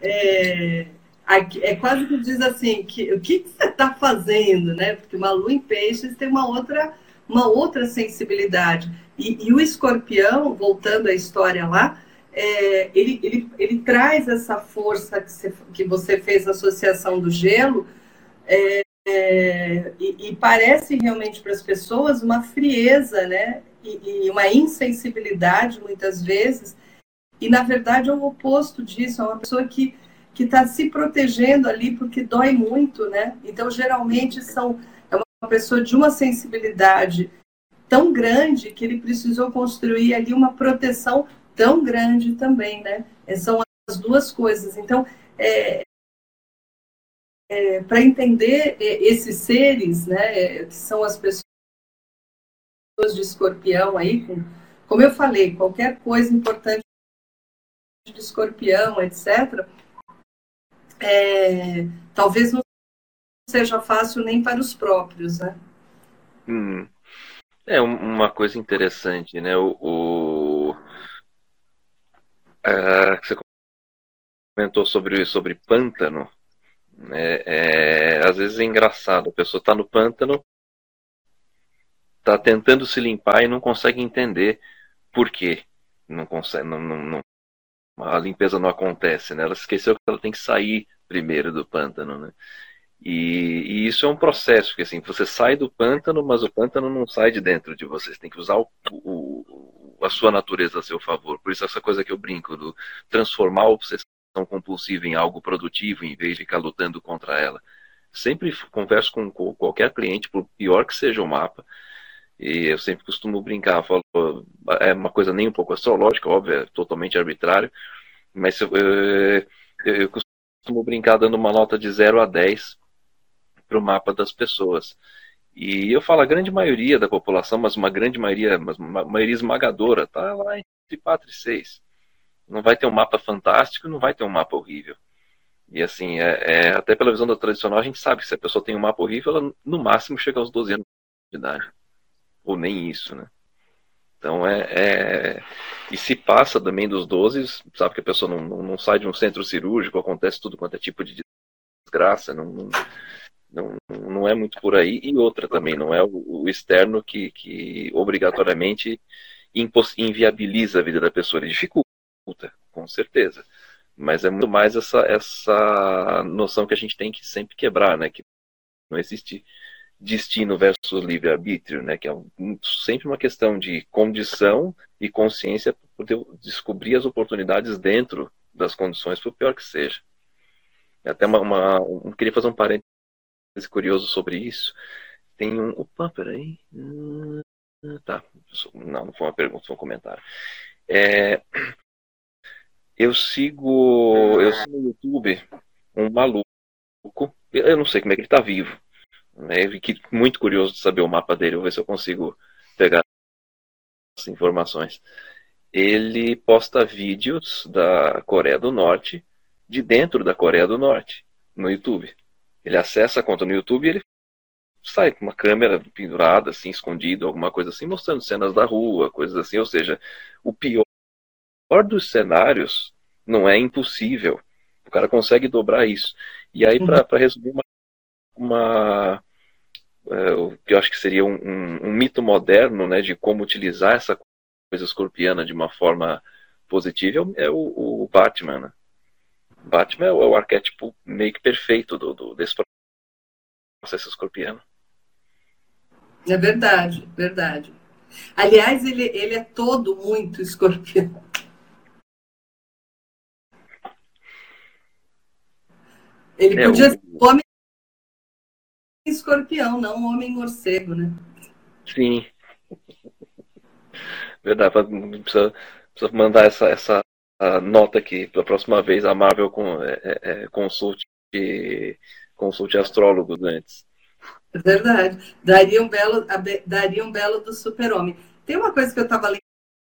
É, é quase que diz assim, que, o que, que você está fazendo, né? Porque uma lua em peixes tem uma outra, uma outra sensibilidade. E, e o escorpião, voltando à história lá, é, ele, ele, ele traz essa força que você, que você fez a associação do gelo, é, é, e, e, parece realmente para as pessoas uma frieza, né? E, e, uma insensibilidade muitas vezes. E na verdade é o oposto disso, é uma pessoa que que está se protegendo ali porque dói muito, né? Então geralmente são é uma pessoa de uma sensibilidade tão grande que ele precisou construir ali uma proteção tão grande também, né? É, são as duas coisas. Então, é, é, para entender é, esses seres, né, que são as pessoas de escorpião aí, com, como eu falei, qualquer coisa importante de escorpião, etc., é, talvez não seja fácil nem para os próprios, né? Hum. É uma coisa interessante, né? O, o você comentou sobre, sobre pântano. Né? É, às vezes é engraçado, a pessoa está no pântano, está tentando se limpar e não consegue entender por quê. Não consegue, não, não, não, a limpeza não acontece, né? Ela esqueceu que ela tem que sair primeiro do pântano, né? E, e, isso é um processo, porque assim, você sai do pântano, mas o pântano não sai de dentro de você. Você tem que usar o, o, a sua natureza a seu favor. Por isso essa coisa que eu brinco, do transformar a obsessão compulsiva em algo produtivo, em vez de ficar lutando contra ela. Sempre converso com, qualquer cliente, por pior que seja o mapa, e eu sempre costumo brincar, falo, é uma coisa nem um pouco astrológica, óbvio, é totalmente arbitrário, mas eu, eu, eu costumo brincar dando uma nota de 0 a 10 para o mapa das pessoas. E eu falo a grande maioria da população, mas uma grande maioria, mas uma maioria esmagadora, tá lá entre 4 e 6. Não vai ter um mapa fantástico, não vai ter um mapa horrível. E assim, é, é, até pela visão da tradicional, a gente sabe que se a pessoa tem um mapa horrível, ela no máximo chega aos 12 anos de idade. Ou nem isso, né? Então é, é, E se passa também dos 12, sabe que a pessoa não, não, não, sai de um centro cirúrgico, acontece tudo quanto é tipo de desgraça, não, não, não, não é muito por aí. E outra também, não é o, o externo que, que obrigatoriamente inviabiliza a vida da pessoa, ele dificulta, com certeza. Mas é muito mais essa, essa noção que a gente tem que sempre quebrar, né? Que não existe destino versus livre-arbítrio, né, que é sempre uma questão de condição e consciência para poder descobrir as oportunidades dentro das condições, por pior que seja. Até uma, uma um, queria fazer um parênteses curioso sobre isso. Tem um. Opa, peraí. Uh, tá. Não, não foi uma pergunta, foi um comentário. É, eu sigo. Eu sigo no YouTube um maluco. Eu não sei como é que ele está vivo né? Fiquei muito curioso de saber o mapa dele, vou ver se eu consigo pegar as informações. Ele posta vídeos da Coreia do Norte, de dentro da Coreia do Norte, no YouTube. Ele acessa a conta no YouTube e ele sai com uma câmera pendurada, assim, escondido, alguma coisa assim, mostrando cenas da rua, coisas assim. Ou seja, o pior dos cenários não é impossível. O cara consegue dobrar isso. E aí, para uhum. resumir uma, uma é, o que eu acho que seria um, um, um, mito moderno né, de como utilizar essa coisa escorpiana de uma forma positiva é o, o Batman. Né? Batman é o, é o, arquétipo meio que perfeito do, do, desse processo escorpiano. É verdade, verdade. Aliás, ele, ele é todo muito escorpião. Ele é, podia o... ser homem escorpião, não um homem morcego, né? Sim. Verdade, precisa, precisa mandar essa, essa nota aqui para a próxima vez a Marvel com, é, é, é, consulte, consulte astrólogos antes. É verdade. Daria um belo, daria um belo do super-homem. Tem uma coisa que eu estava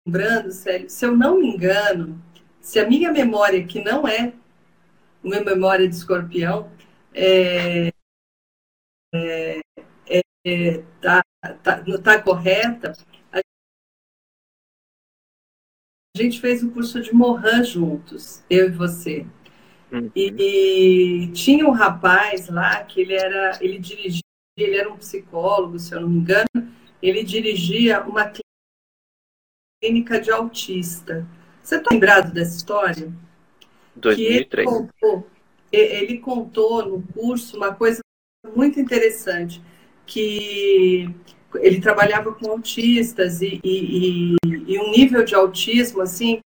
lembrando, sério, se eu não me engano, se a minha memória, que não é uma memória de escorpião, é, é, é, tá, tá, tá correta, a gente fez o curso de Mohan juntos, eu e você. Uhum. E, e, tinha um rapaz lá que ele era, ele dirigia, ele era um psicólogo, se eu não me engano, ele dirigia uma clínica de autista. Você está lembrado dessa história? 2003. Que ele contou, ele contou no curso uma coisa muito interessante, que ele trabalhava com autistas e, e, e, um nível de autismo assim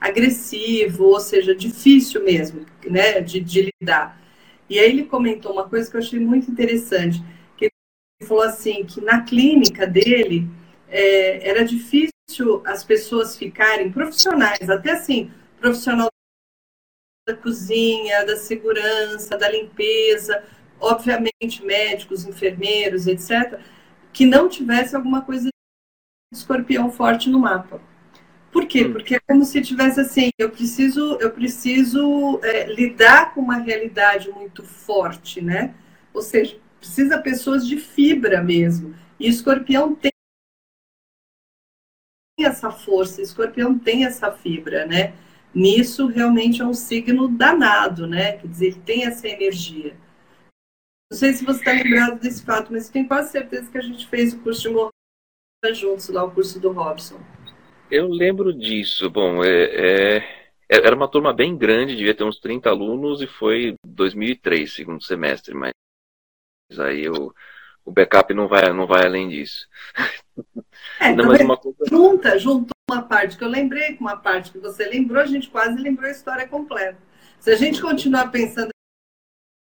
agressivo, ou seja, difícil mesmo, né, de, de, lidar. E aí ele comentou uma coisa que eu achei muito interessante, que ele falou assim que na clínica dele é, era difícil as pessoas ficarem profissionais, até assim, profissional da cozinha, da segurança, da limpeza, obviamente médicos, enfermeiros, etc., que não tivesse alguma coisa de escorpião forte no mapa. Por quê? Hum. Porque é como se tivesse assim, eu preciso, eu preciso é, lidar com uma realidade muito forte, né? Ou seja, precisa pessoas de fibra mesmo. E escorpião tem essa força, escorpião tem essa fibra, né? Nisso realmente é um signo danado, né? Quer dizer, ele tem essa energia. Não sei se você está lembrado desse fato, mas tenho quase certeza que a gente fez o curso de Morra juntos, lá o curso do Robson. Eu lembro disso. Bom, é, é, é era uma turma bem grande, devia ter uns 30 alunos, e foi 2003, segundo semestre, mas aí o, o backup não vai, não vai além disso. É, não, mas uma coisa... junta, juntou uma parte que eu lembrei com uma parte que você lembrou, a gente quase lembrou a história completa. Se a gente continuar pensando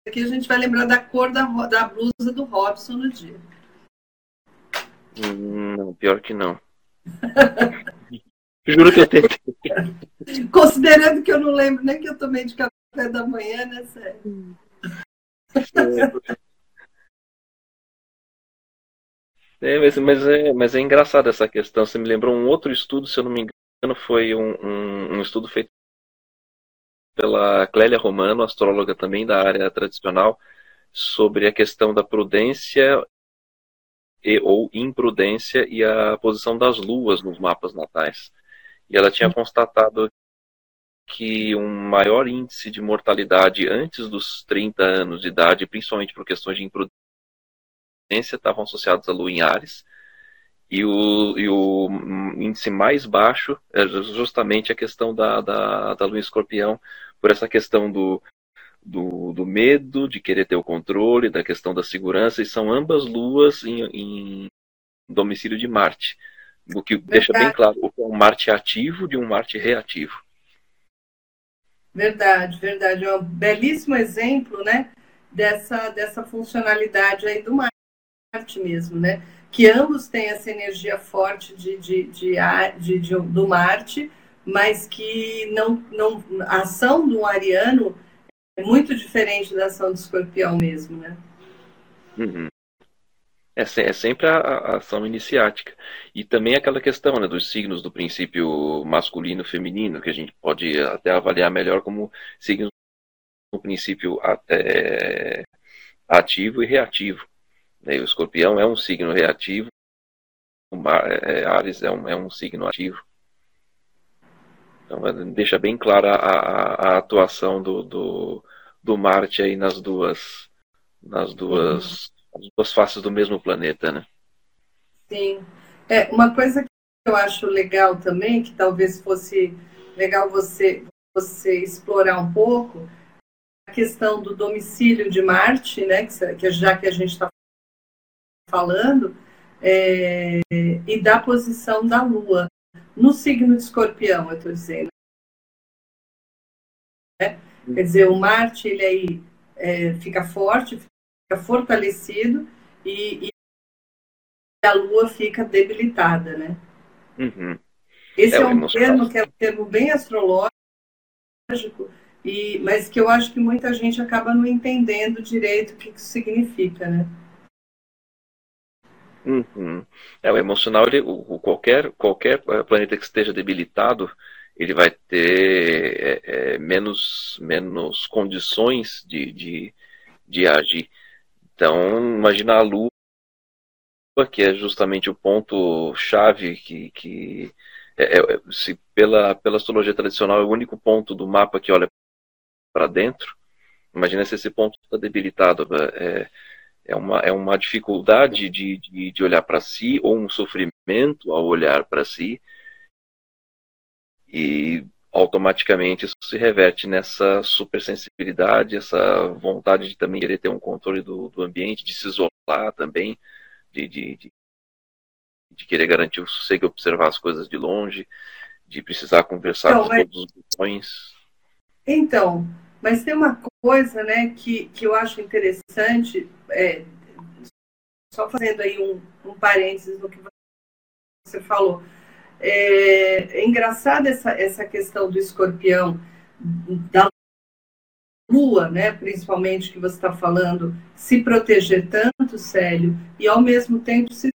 aqui a gente vai lembrar da cor da, da blusa do Robson no dia. Hum, não, pior que não. Juro que eu tentei. Considerando que eu não lembro nem que eu tomei de café da manhã, né, sério? É, mas, mas, é, mas é engraçado essa questão. Você me lembrou um outro estudo, se eu não me engano, foi um, um, um estudo feito pela Clélia Romano, astróloga também da área tradicional, sobre a questão da prudência e, ou imprudência e a posição das luas nos mapas natais. E ela tinha constatado que um maior índice de mortalidade antes dos 30 anos de idade, principalmente por questões de imprudência, estavam associados à lua em Ares, e o, e o índice mais baixo é justamente a questão da, da, da lua escorpião, por essa questão do, do, do, medo, de querer ter o controle, da questão da segurança, e são ambas luas em, em domicílio de Marte. O que Verdade. deixa bem claro o que é um Marte ativo de um Marte reativo. Verdade, verdade. É um belíssimo exemplo né, dessa, dessa funcionalidade aí do Marte mesmo, né? Que ambos têm essa energia forte de, de, de, de, de do Marte, mas que não, não, a ação do ariano é muito diferente da ação do escorpião mesmo, né? Uhum. É, é, sempre a, a, ação iniciática. E também aquela questão né, dos signos do princípio masculino e feminino, que a gente pode até avaliar melhor como signos do princípio até ativo e reativo. Né? O escorpião é um signo reativo, o é, Ares é um, é um signo ativo. Então deixa bem clara a, a, a atuação do, do, do, Marte aí nas duas nas duas, duas faces do mesmo planeta, né? Sim. É, uma coisa que eu acho legal também, que talvez fosse legal você, você explorar um pouco, a questão do domicílio de Marte, né? Que já que a gente está falando, é, e da posição da Lua no signo de escorpião, eu estou dizendo. Né? Quer dizer, o Marte, ele aí é, fica forte, fortalecido e, e a lua fica debilitada, né? Uhum. Esse é, é um termo que é um termo bem astrológico, e, mas que eu acho que muita gente acaba não entendendo direito o que isso significa, né? Uhum. É, o emocional, ele, o, qualquer, qualquer eh, planeta que esteja debilitado, ele vai ter é, é, menos, menos condições de, de, de agir. Então, imagina a Lua, que é justamente o ponto chave que, que é, é, se pela, pela astrologia tradicional é o único ponto do mapa que olha para dentro, imagina se esse ponto está debilitado. É, é, uma, é uma dificuldade de, de, de olhar para si ou um sofrimento ao olhar para si. E automaticamente isso se reverte nessa supersensibilidade, essa vontade de também querer ter um controle do, do ambiente, de se isolar também, de, de, de, de querer garantir o sossego, observar as coisas de longe, de precisar conversar então, com mas... todos os botões. Então, mas tem uma coisa né, que, que eu acho interessante, é, só fazendo aí um, um parênteses no que você falou. É, é engraçado essa, essa questão do escorpião, da lua, né, principalmente que você está falando, se proteger tanto, Célio, e ao mesmo tempo se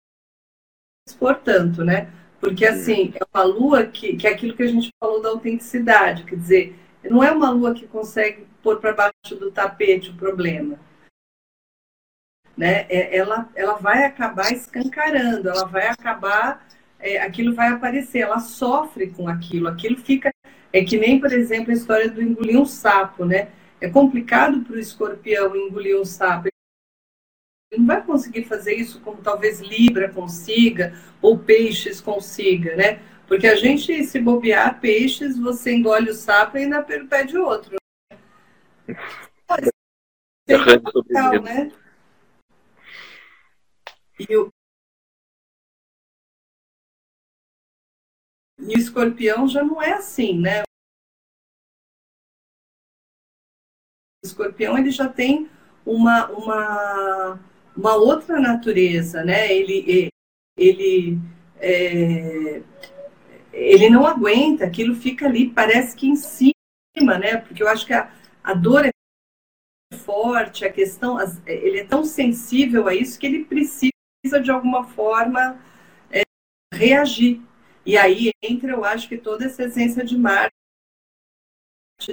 expor tanto, né? Porque assim, é uma lua que, que é aquilo que a gente falou da autenticidade, quer dizer, não é uma lua que consegue pôr para baixo do tapete o problema. Né? É, ela, ela vai acabar escancarando, ela vai acabar, é, aquilo vai aparecer, ela sofre com aquilo, aquilo fica. É que nem, por exemplo, a história do engolir um sapo, né? É complicado para o escorpião engolir um sapo. Ele não vai conseguir fazer isso como talvez Libra consiga, ou Peixes consiga, né? Porque a gente, se bobear peixes, você engole o sapo e ainda pede outro. Pode ser legal, né? E o, e o escorpião já não é assim, né? O escorpião ele já tem uma, uma, uma outra natureza, né? Ele, ele é, ele não aguenta, aquilo fica ali, parece que em cima, né? Porque eu acho que a, a dor é forte, a questão, ele é tão sensível a isso que ele precisa de alguma forma é, reagir. E aí entra, eu acho que toda essa essência de Marte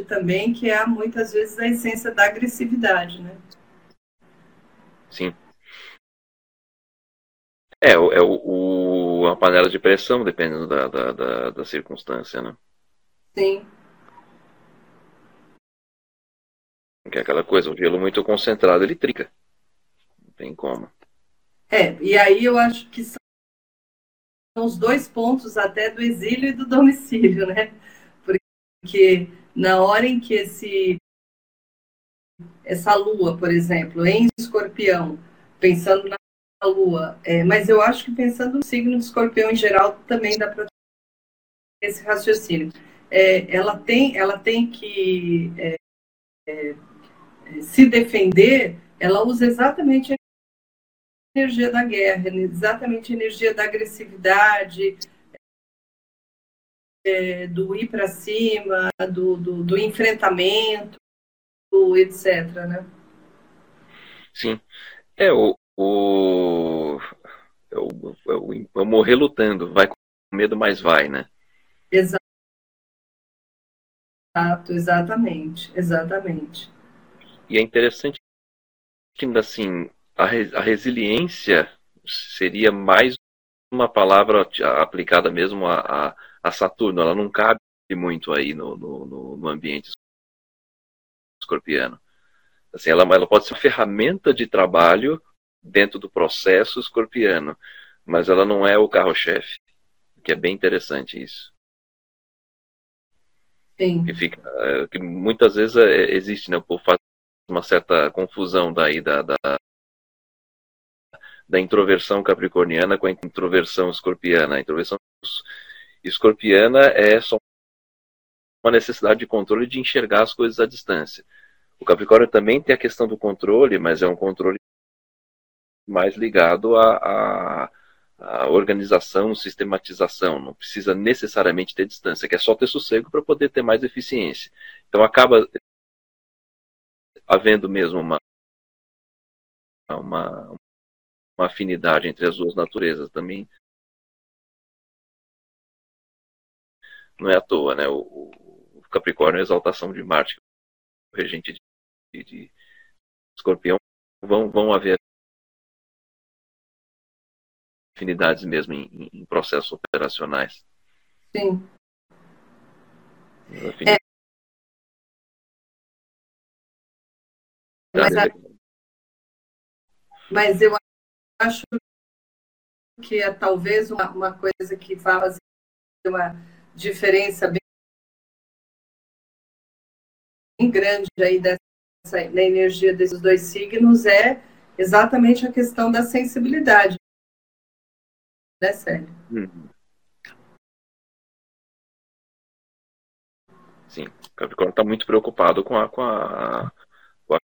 também, que é muitas vezes a essência da agressividade, né? Sim. É, é o, o, a panela de pressão, dependendo da, da, da, da circunstância, né? Sim. Que é aquela coisa, um gelo muito concentrado, ele trica. Não tem como. É, e aí eu acho que são os dois pontos até do exílio e do domicílio, né? Porque na hora em que esse essa lua, por exemplo, em escorpião, pensando na Lua. É, mas eu acho que pensando no signo de escorpião em geral, também dá para esse raciocínio. É, ela, tem, ela tem que é, é, se defender, ela usa exatamente a energia da guerra, exatamente a energia da agressividade, é, do ir para cima, do, do, do enfrentamento, etc. Né? Sim. É, o, o. O, é o morrer lutando. Vai com medo, mas vai, né? Exato, exatamente, exatamente. E é interessante que, assim, a, a resiliência seria mais uma palavra aplicada mesmo a, a, a, Saturno. Ela não cabe muito aí no, no, no ambiente escorpiano. Assim, ela, ela pode ser uma ferramenta de trabalho dentro do processo escorpiano, mas ela não é o carro-chefe, que é bem interessante isso. Sim. Que, fica, é, que muitas vezes é, existe, né, o povo faz uma certa confusão daí da, da, da introversão capricorniana com a introversão escorpiana. A introversão escorpiana é só uma necessidade de controle de enxergar as coisas à distância. O Capricórnio também tem a questão do controle, mas é um controle mais ligado a, a, a, organização, sistematização. Não precisa necessariamente ter distância, que é só ter sossego para poder ter mais eficiência. Então acaba havendo mesmo uma, uma, uma afinidade entre as duas naturezas também. Não é à toa, né? O, Capricórnio é a exaltação de Marte, o regente de, de Escorpião. Vão, vão haver afinidades mesmo em, em processos operacionais. Sim. É. Mas, a, mas eu acho que é talvez uma, uma coisa que vai fazer uma diferença bem grande aí dessa, na energia desses dois signos é exatamente a questão da sensibilidade né, Célio? Uhum. Sim, Capricórnio está muito preocupado com a, com a, com a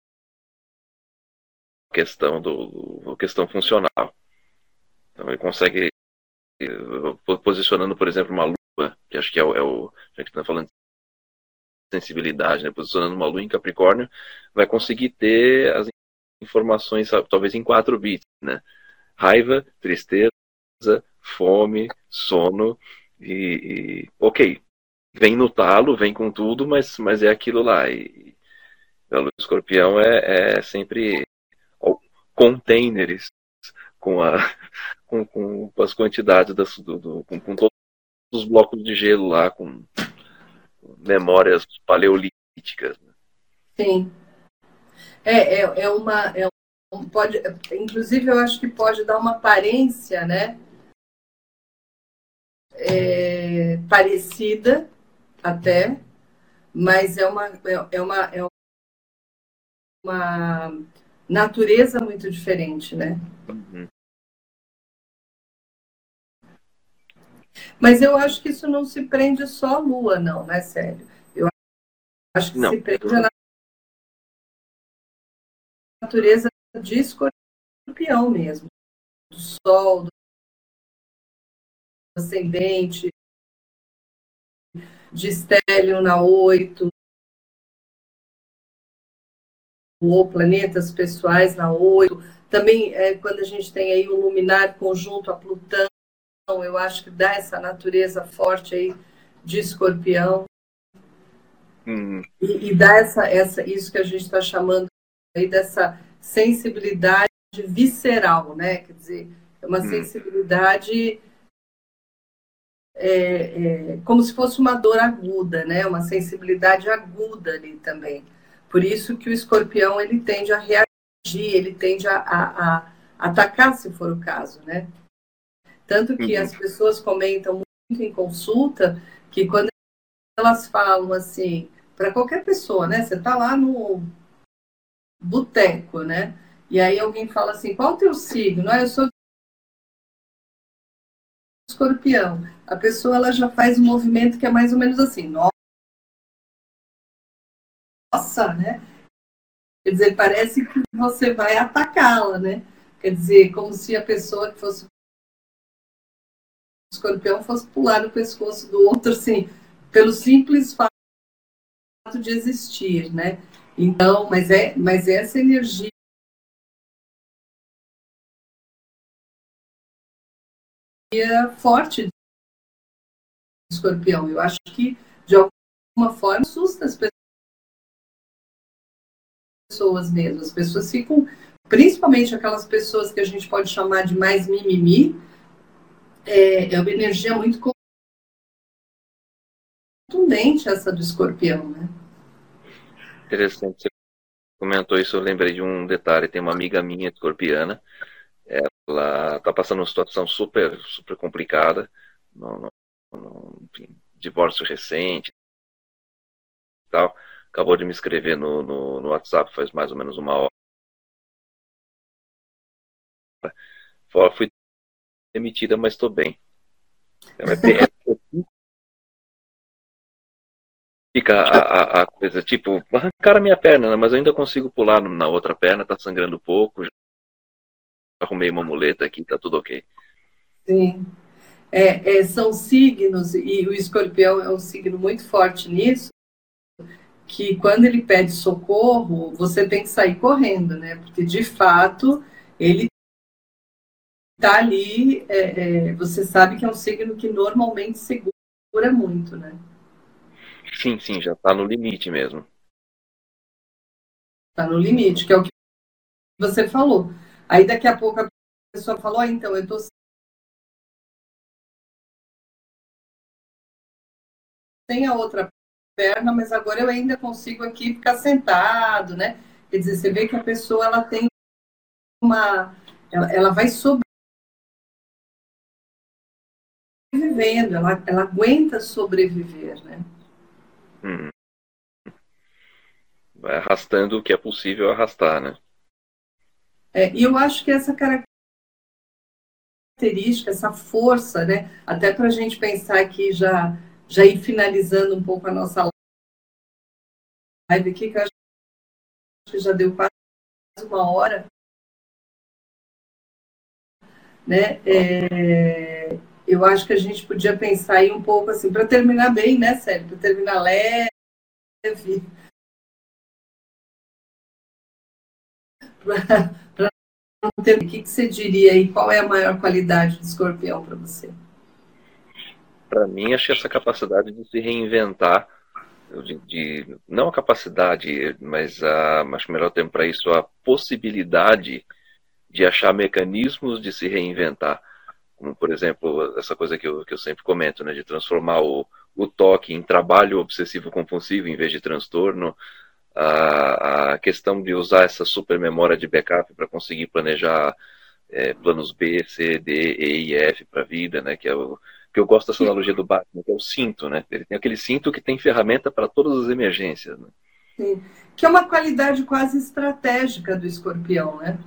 questão do a questão funcional. Então ele consegue posicionando, por exemplo, uma lua, que acho que é o, é o já que está falando de sensibilidade, né? posicionando uma lua em Capricórnio, vai conseguir ter as informações talvez em 4 bits, né? Raiva, tristeza, fome, sono e, e, ok, vem no talo, vem com tudo, mas, mas é aquilo lá. E, o escorpião é, é sempre containers com, a, com, com as quantidades das, do, do, com, com, todos os blocos de gelo lá, com, com memórias paleolíticas. Né? Sim. É, é, é uma. É um, pode, inclusive, eu acho que pode dar uma aparência, né? É, parecida até, mas é uma, é, é uma, é uma natureza muito diferente, né? Uhum. Mas eu acho que isso não se prende só à Lua, não, né, sério? Eu acho que não. se prende à natureza de escorpião mesmo. Do Sol, do ascendente, de estélio na 8, ou planetas pessoais na 8. Também, é, quando a gente tem aí o luminar conjunto a Plutão, eu acho que dá essa natureza forte aí de escorpião. Uhum. E, e, dá essa, essa, isso que a gente está chamando aí dessa sensibilidade visceral, né? Quer dizer, é uma uhum. sensibilidade é, é, como se fosse uma dor aguda, né? Uma sensibilidade aguda ali também. Por isso que o escorpião ele tende a reagir, ele tende a, a, a atacar se for o caso, né? Tanto que uhum. as pessoas comentam muito em consulta que quando elas falam assim, para qualquer pessoa, né? Você tá lá no boteco, né? E aí alguém fala assim, qual o teu signo? Ah, eu sou escorpião. A pessoa ela já faz um movimento que é mais ou menos assim, nossa, né? Quer dizer, parece que você vai atacá-la, né? Quer dizer, como se a pessoa que fosse escorpião fosse pular no pescoço do outro, assim, pelo simples fato de existir, né? Então, mas é, mas essa energia forte de escorpião. Eu acho que, de alguma forma, assusta as pessoas mesmo. As pessoas ficam, principalmente aquelas pessoas que a gente pode chamar de mais mimimi, é, é uma energia muito contundente essa do escorpião, né? Interessante. Você comentou isso, eu lembrei de um detalhe. Tem uma amiga minha escorpiana ela está passando uma situação super, super complicada, no, no, no enfim, divórcio recente tal. Acabou de me escrever no, no, no WhatsApp faz mais ou menos uma hora. Fui demitida, mas estou bem. É, fica a, a, a, coisa, tipo, arrancaram a minha perna, né, mas eu ainda consigo pular na outra perna, tá sangrando pouco, arrumei uma muleta aqui, tá tudo ok. Sim. É, é, são signos, e o escorpião é um signo muito forte nisso, que quando ele pede socorro, você tem que sair correndo, né? Porque de fato ele está ali, é, é, você sabe que é um signo que normalmente segura muito, né? Sim, sim, já está no limite mesmo. Está no limite, que é o que você falou. Aí daqui a pouco a pessoa falou, oh, então eu estou sem a outra perna, mas agora eu ainda consigo aqui ficar sentado, né? Quer dizer, você vê que a pessoa ela tem uma, ela, ela vai sobrevivendo, ela, ela aguenta sobreviver, né? Hum. Vai arrastando o que é possível arrastar, né? É, e eu acho que essa característica, essa força, né? Até para a gente pensar aqui já já ir finalizando um pouco a nossa live aqui, que eu acho que já deu quase uma hora. Né? É, eu acho que a gente podia pensar aí um pouco assim, para terminar bem, né, Sérgio? Para terminar leve. Para não ter. O que, que você diria aí? Qual é a maior qualidade do escorpião para você? para mim, acho essa capacidade de se reinventar, de, de não a capacidade, mas a, acho melhor tempo para isso, a possibilidade de achar mecanismos de se reinventar. Como, por exemplo, essa coisa que eu, que eu sempre comento, né, de transformar o, o toque em trabalho obsessivo-compulsivo em vez de transtorno, a, a questão de usar essa super memória de backup para conseguir planejar é, planos B, C, D, E e F para a vida, né, que é o, que eu gosto dessa analogia do Batman, que é o cinto, né? Ele tem aquele cinto que tem ferramenta para todas as emergências. Né? Sim. Que é uma qualidade quase estratégica do escorpião, né?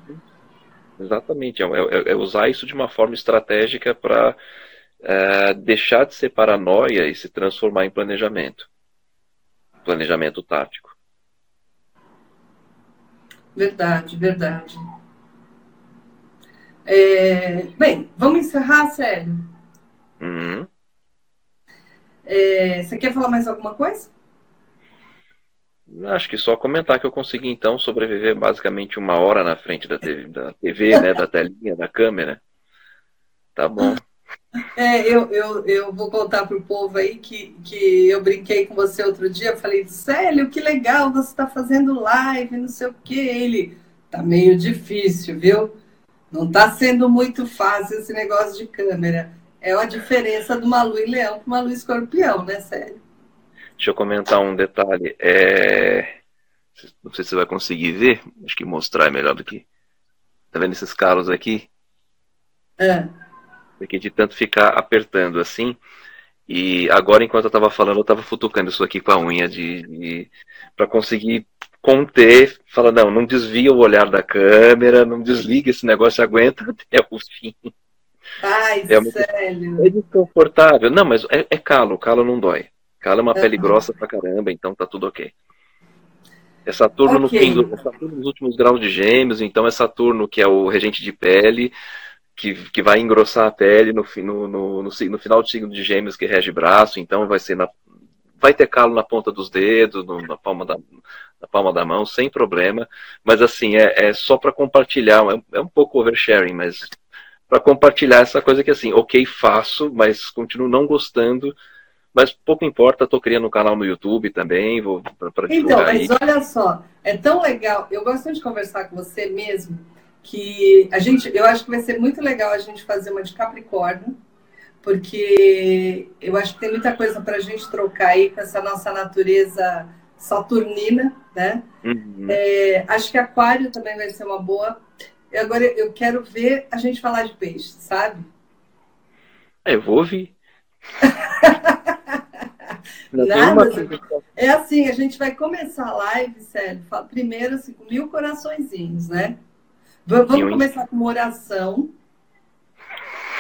Exatamente. É, é, é usar isso de uma forma estratégica para é, deixar de ser paranoia e se transformar em planejamento. Planejamento tático. Verdade, verdade. É, bem, vamos encerrar, Célio? Uhum. É, você quer falar mais alguma coisa? Acho que só comentar que eu consegui então sobreviver basicamente uma hora na frente da TV, da, TV, né, da telinha, da câmera. Tá bom. É, eu, eu, eu vou contar para o povo aí que, que eu brinquei com você outro dia. Falei, Célio, que legal, você está fazendo live, não sei o que. Ele, tá meio difícil, viu? Não está sendo muito fácil esse negócio de câmera. É a diferença do Malu e Leão para Malu e Escorpião, né, sério? Deixa eu comentar um detalhe. É... Não sei se você vai conseguir ver. Acho que mostrar é melhor do que. Tá vendo esses calos aqui? É. Porque de tanto ficar apertando assim. E agora, enquanto eu estava falando, eu estava futucando isso aqui com a unha de, de para conseguir conter. Fala, não, não desvia o olhar da câmera, não desliga esse negócio, aguenta até o fim. Ai, é sério. É desconfortável. Não, mas é, é calo, calo não dói. Calo é uma uhum. pele grossa pra caramba, então tá tudo ok. É Saturno okay. no fim do, é Saturno nos últimos graus de gêmeos, então é Saturno que é o regente de pele, que, que vai engrossar a pele no, no, no, no, no final do signo de gêmeos que rege braço, então vai ser na, vai ter calo na ponta dos dedos, no, na, palma da, na palma da mão, sem problema. Mas assim, é, é só para compartilhar, é, é, um pouco oversharing, mas para compartilhar essa coisa que assim, ok, faço, mas continuo não gostando. Mas pouco importa, estou criando um canal no YouTube também, vou para Então, mas aí. olha só, é tão legal. Eu gosto de conversar com você mesmo, que a gente, eu acho que vai ser muito legal a gente fazer uma de Capricórnio, porque eu acho que tem muita coisa para a gente trocar aí com essa nossa natureza saturnina, né? Uhum. É, acho que Aquário também vai ser uma boa. Agora eu quero ver a gente falar de peixe, sabe? É, eu vou ouvir. Nada, é assim, a gente vai começar a live, sério, primeiro assim, com mil coraçõezinhos, né? Vamos começar com uma oração.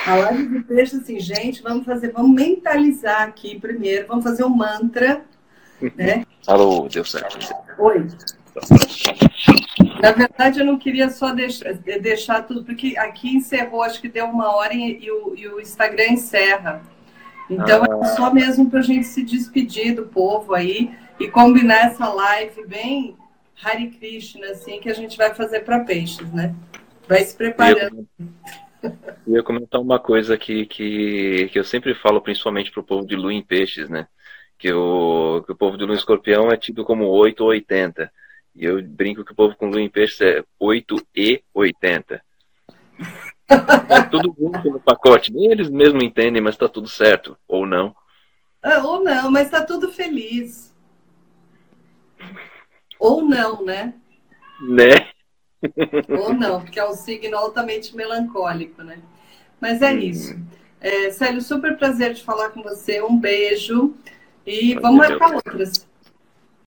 A live de peixe, assim, gente, vamos fazer, vamos mentalizar aqui primeiro, vamos fazer um mantra, né? Alô, deu certo. Oi. Na verdade, eu não queria só deixar, deixar tudo, porque aqui encerrou, acho que deu uma hora e, e, o, e o, Instagram encerra. Então, ah. é só mesmo para a gente se despedir do povo aí e combinar essa live bem Hare Krishna, assim, que a gente vai fazer para peixes, né? Vai se preparando. Eu, eu ia comentar uma coisa que, que, que eu sempre falo, principalmente para o povo de lua em peixes, né? Que o, que o povo de lua em escorpião é tido como 8 ou 80. E eu brinco que o povo com lua em peixes é 8 e 80. É tudo junto no pacote. Nem eles mesmos entendem, mas está tudo certo. Ou não. Ah, ou não, mas está tudo feliz. Ou não, né? Né? Ou não, porque é um signo altamente melancólico, né? Mas é hum. isso. É, Célio, super prazer de falar com você. Um beijo. E vamos marcar outras.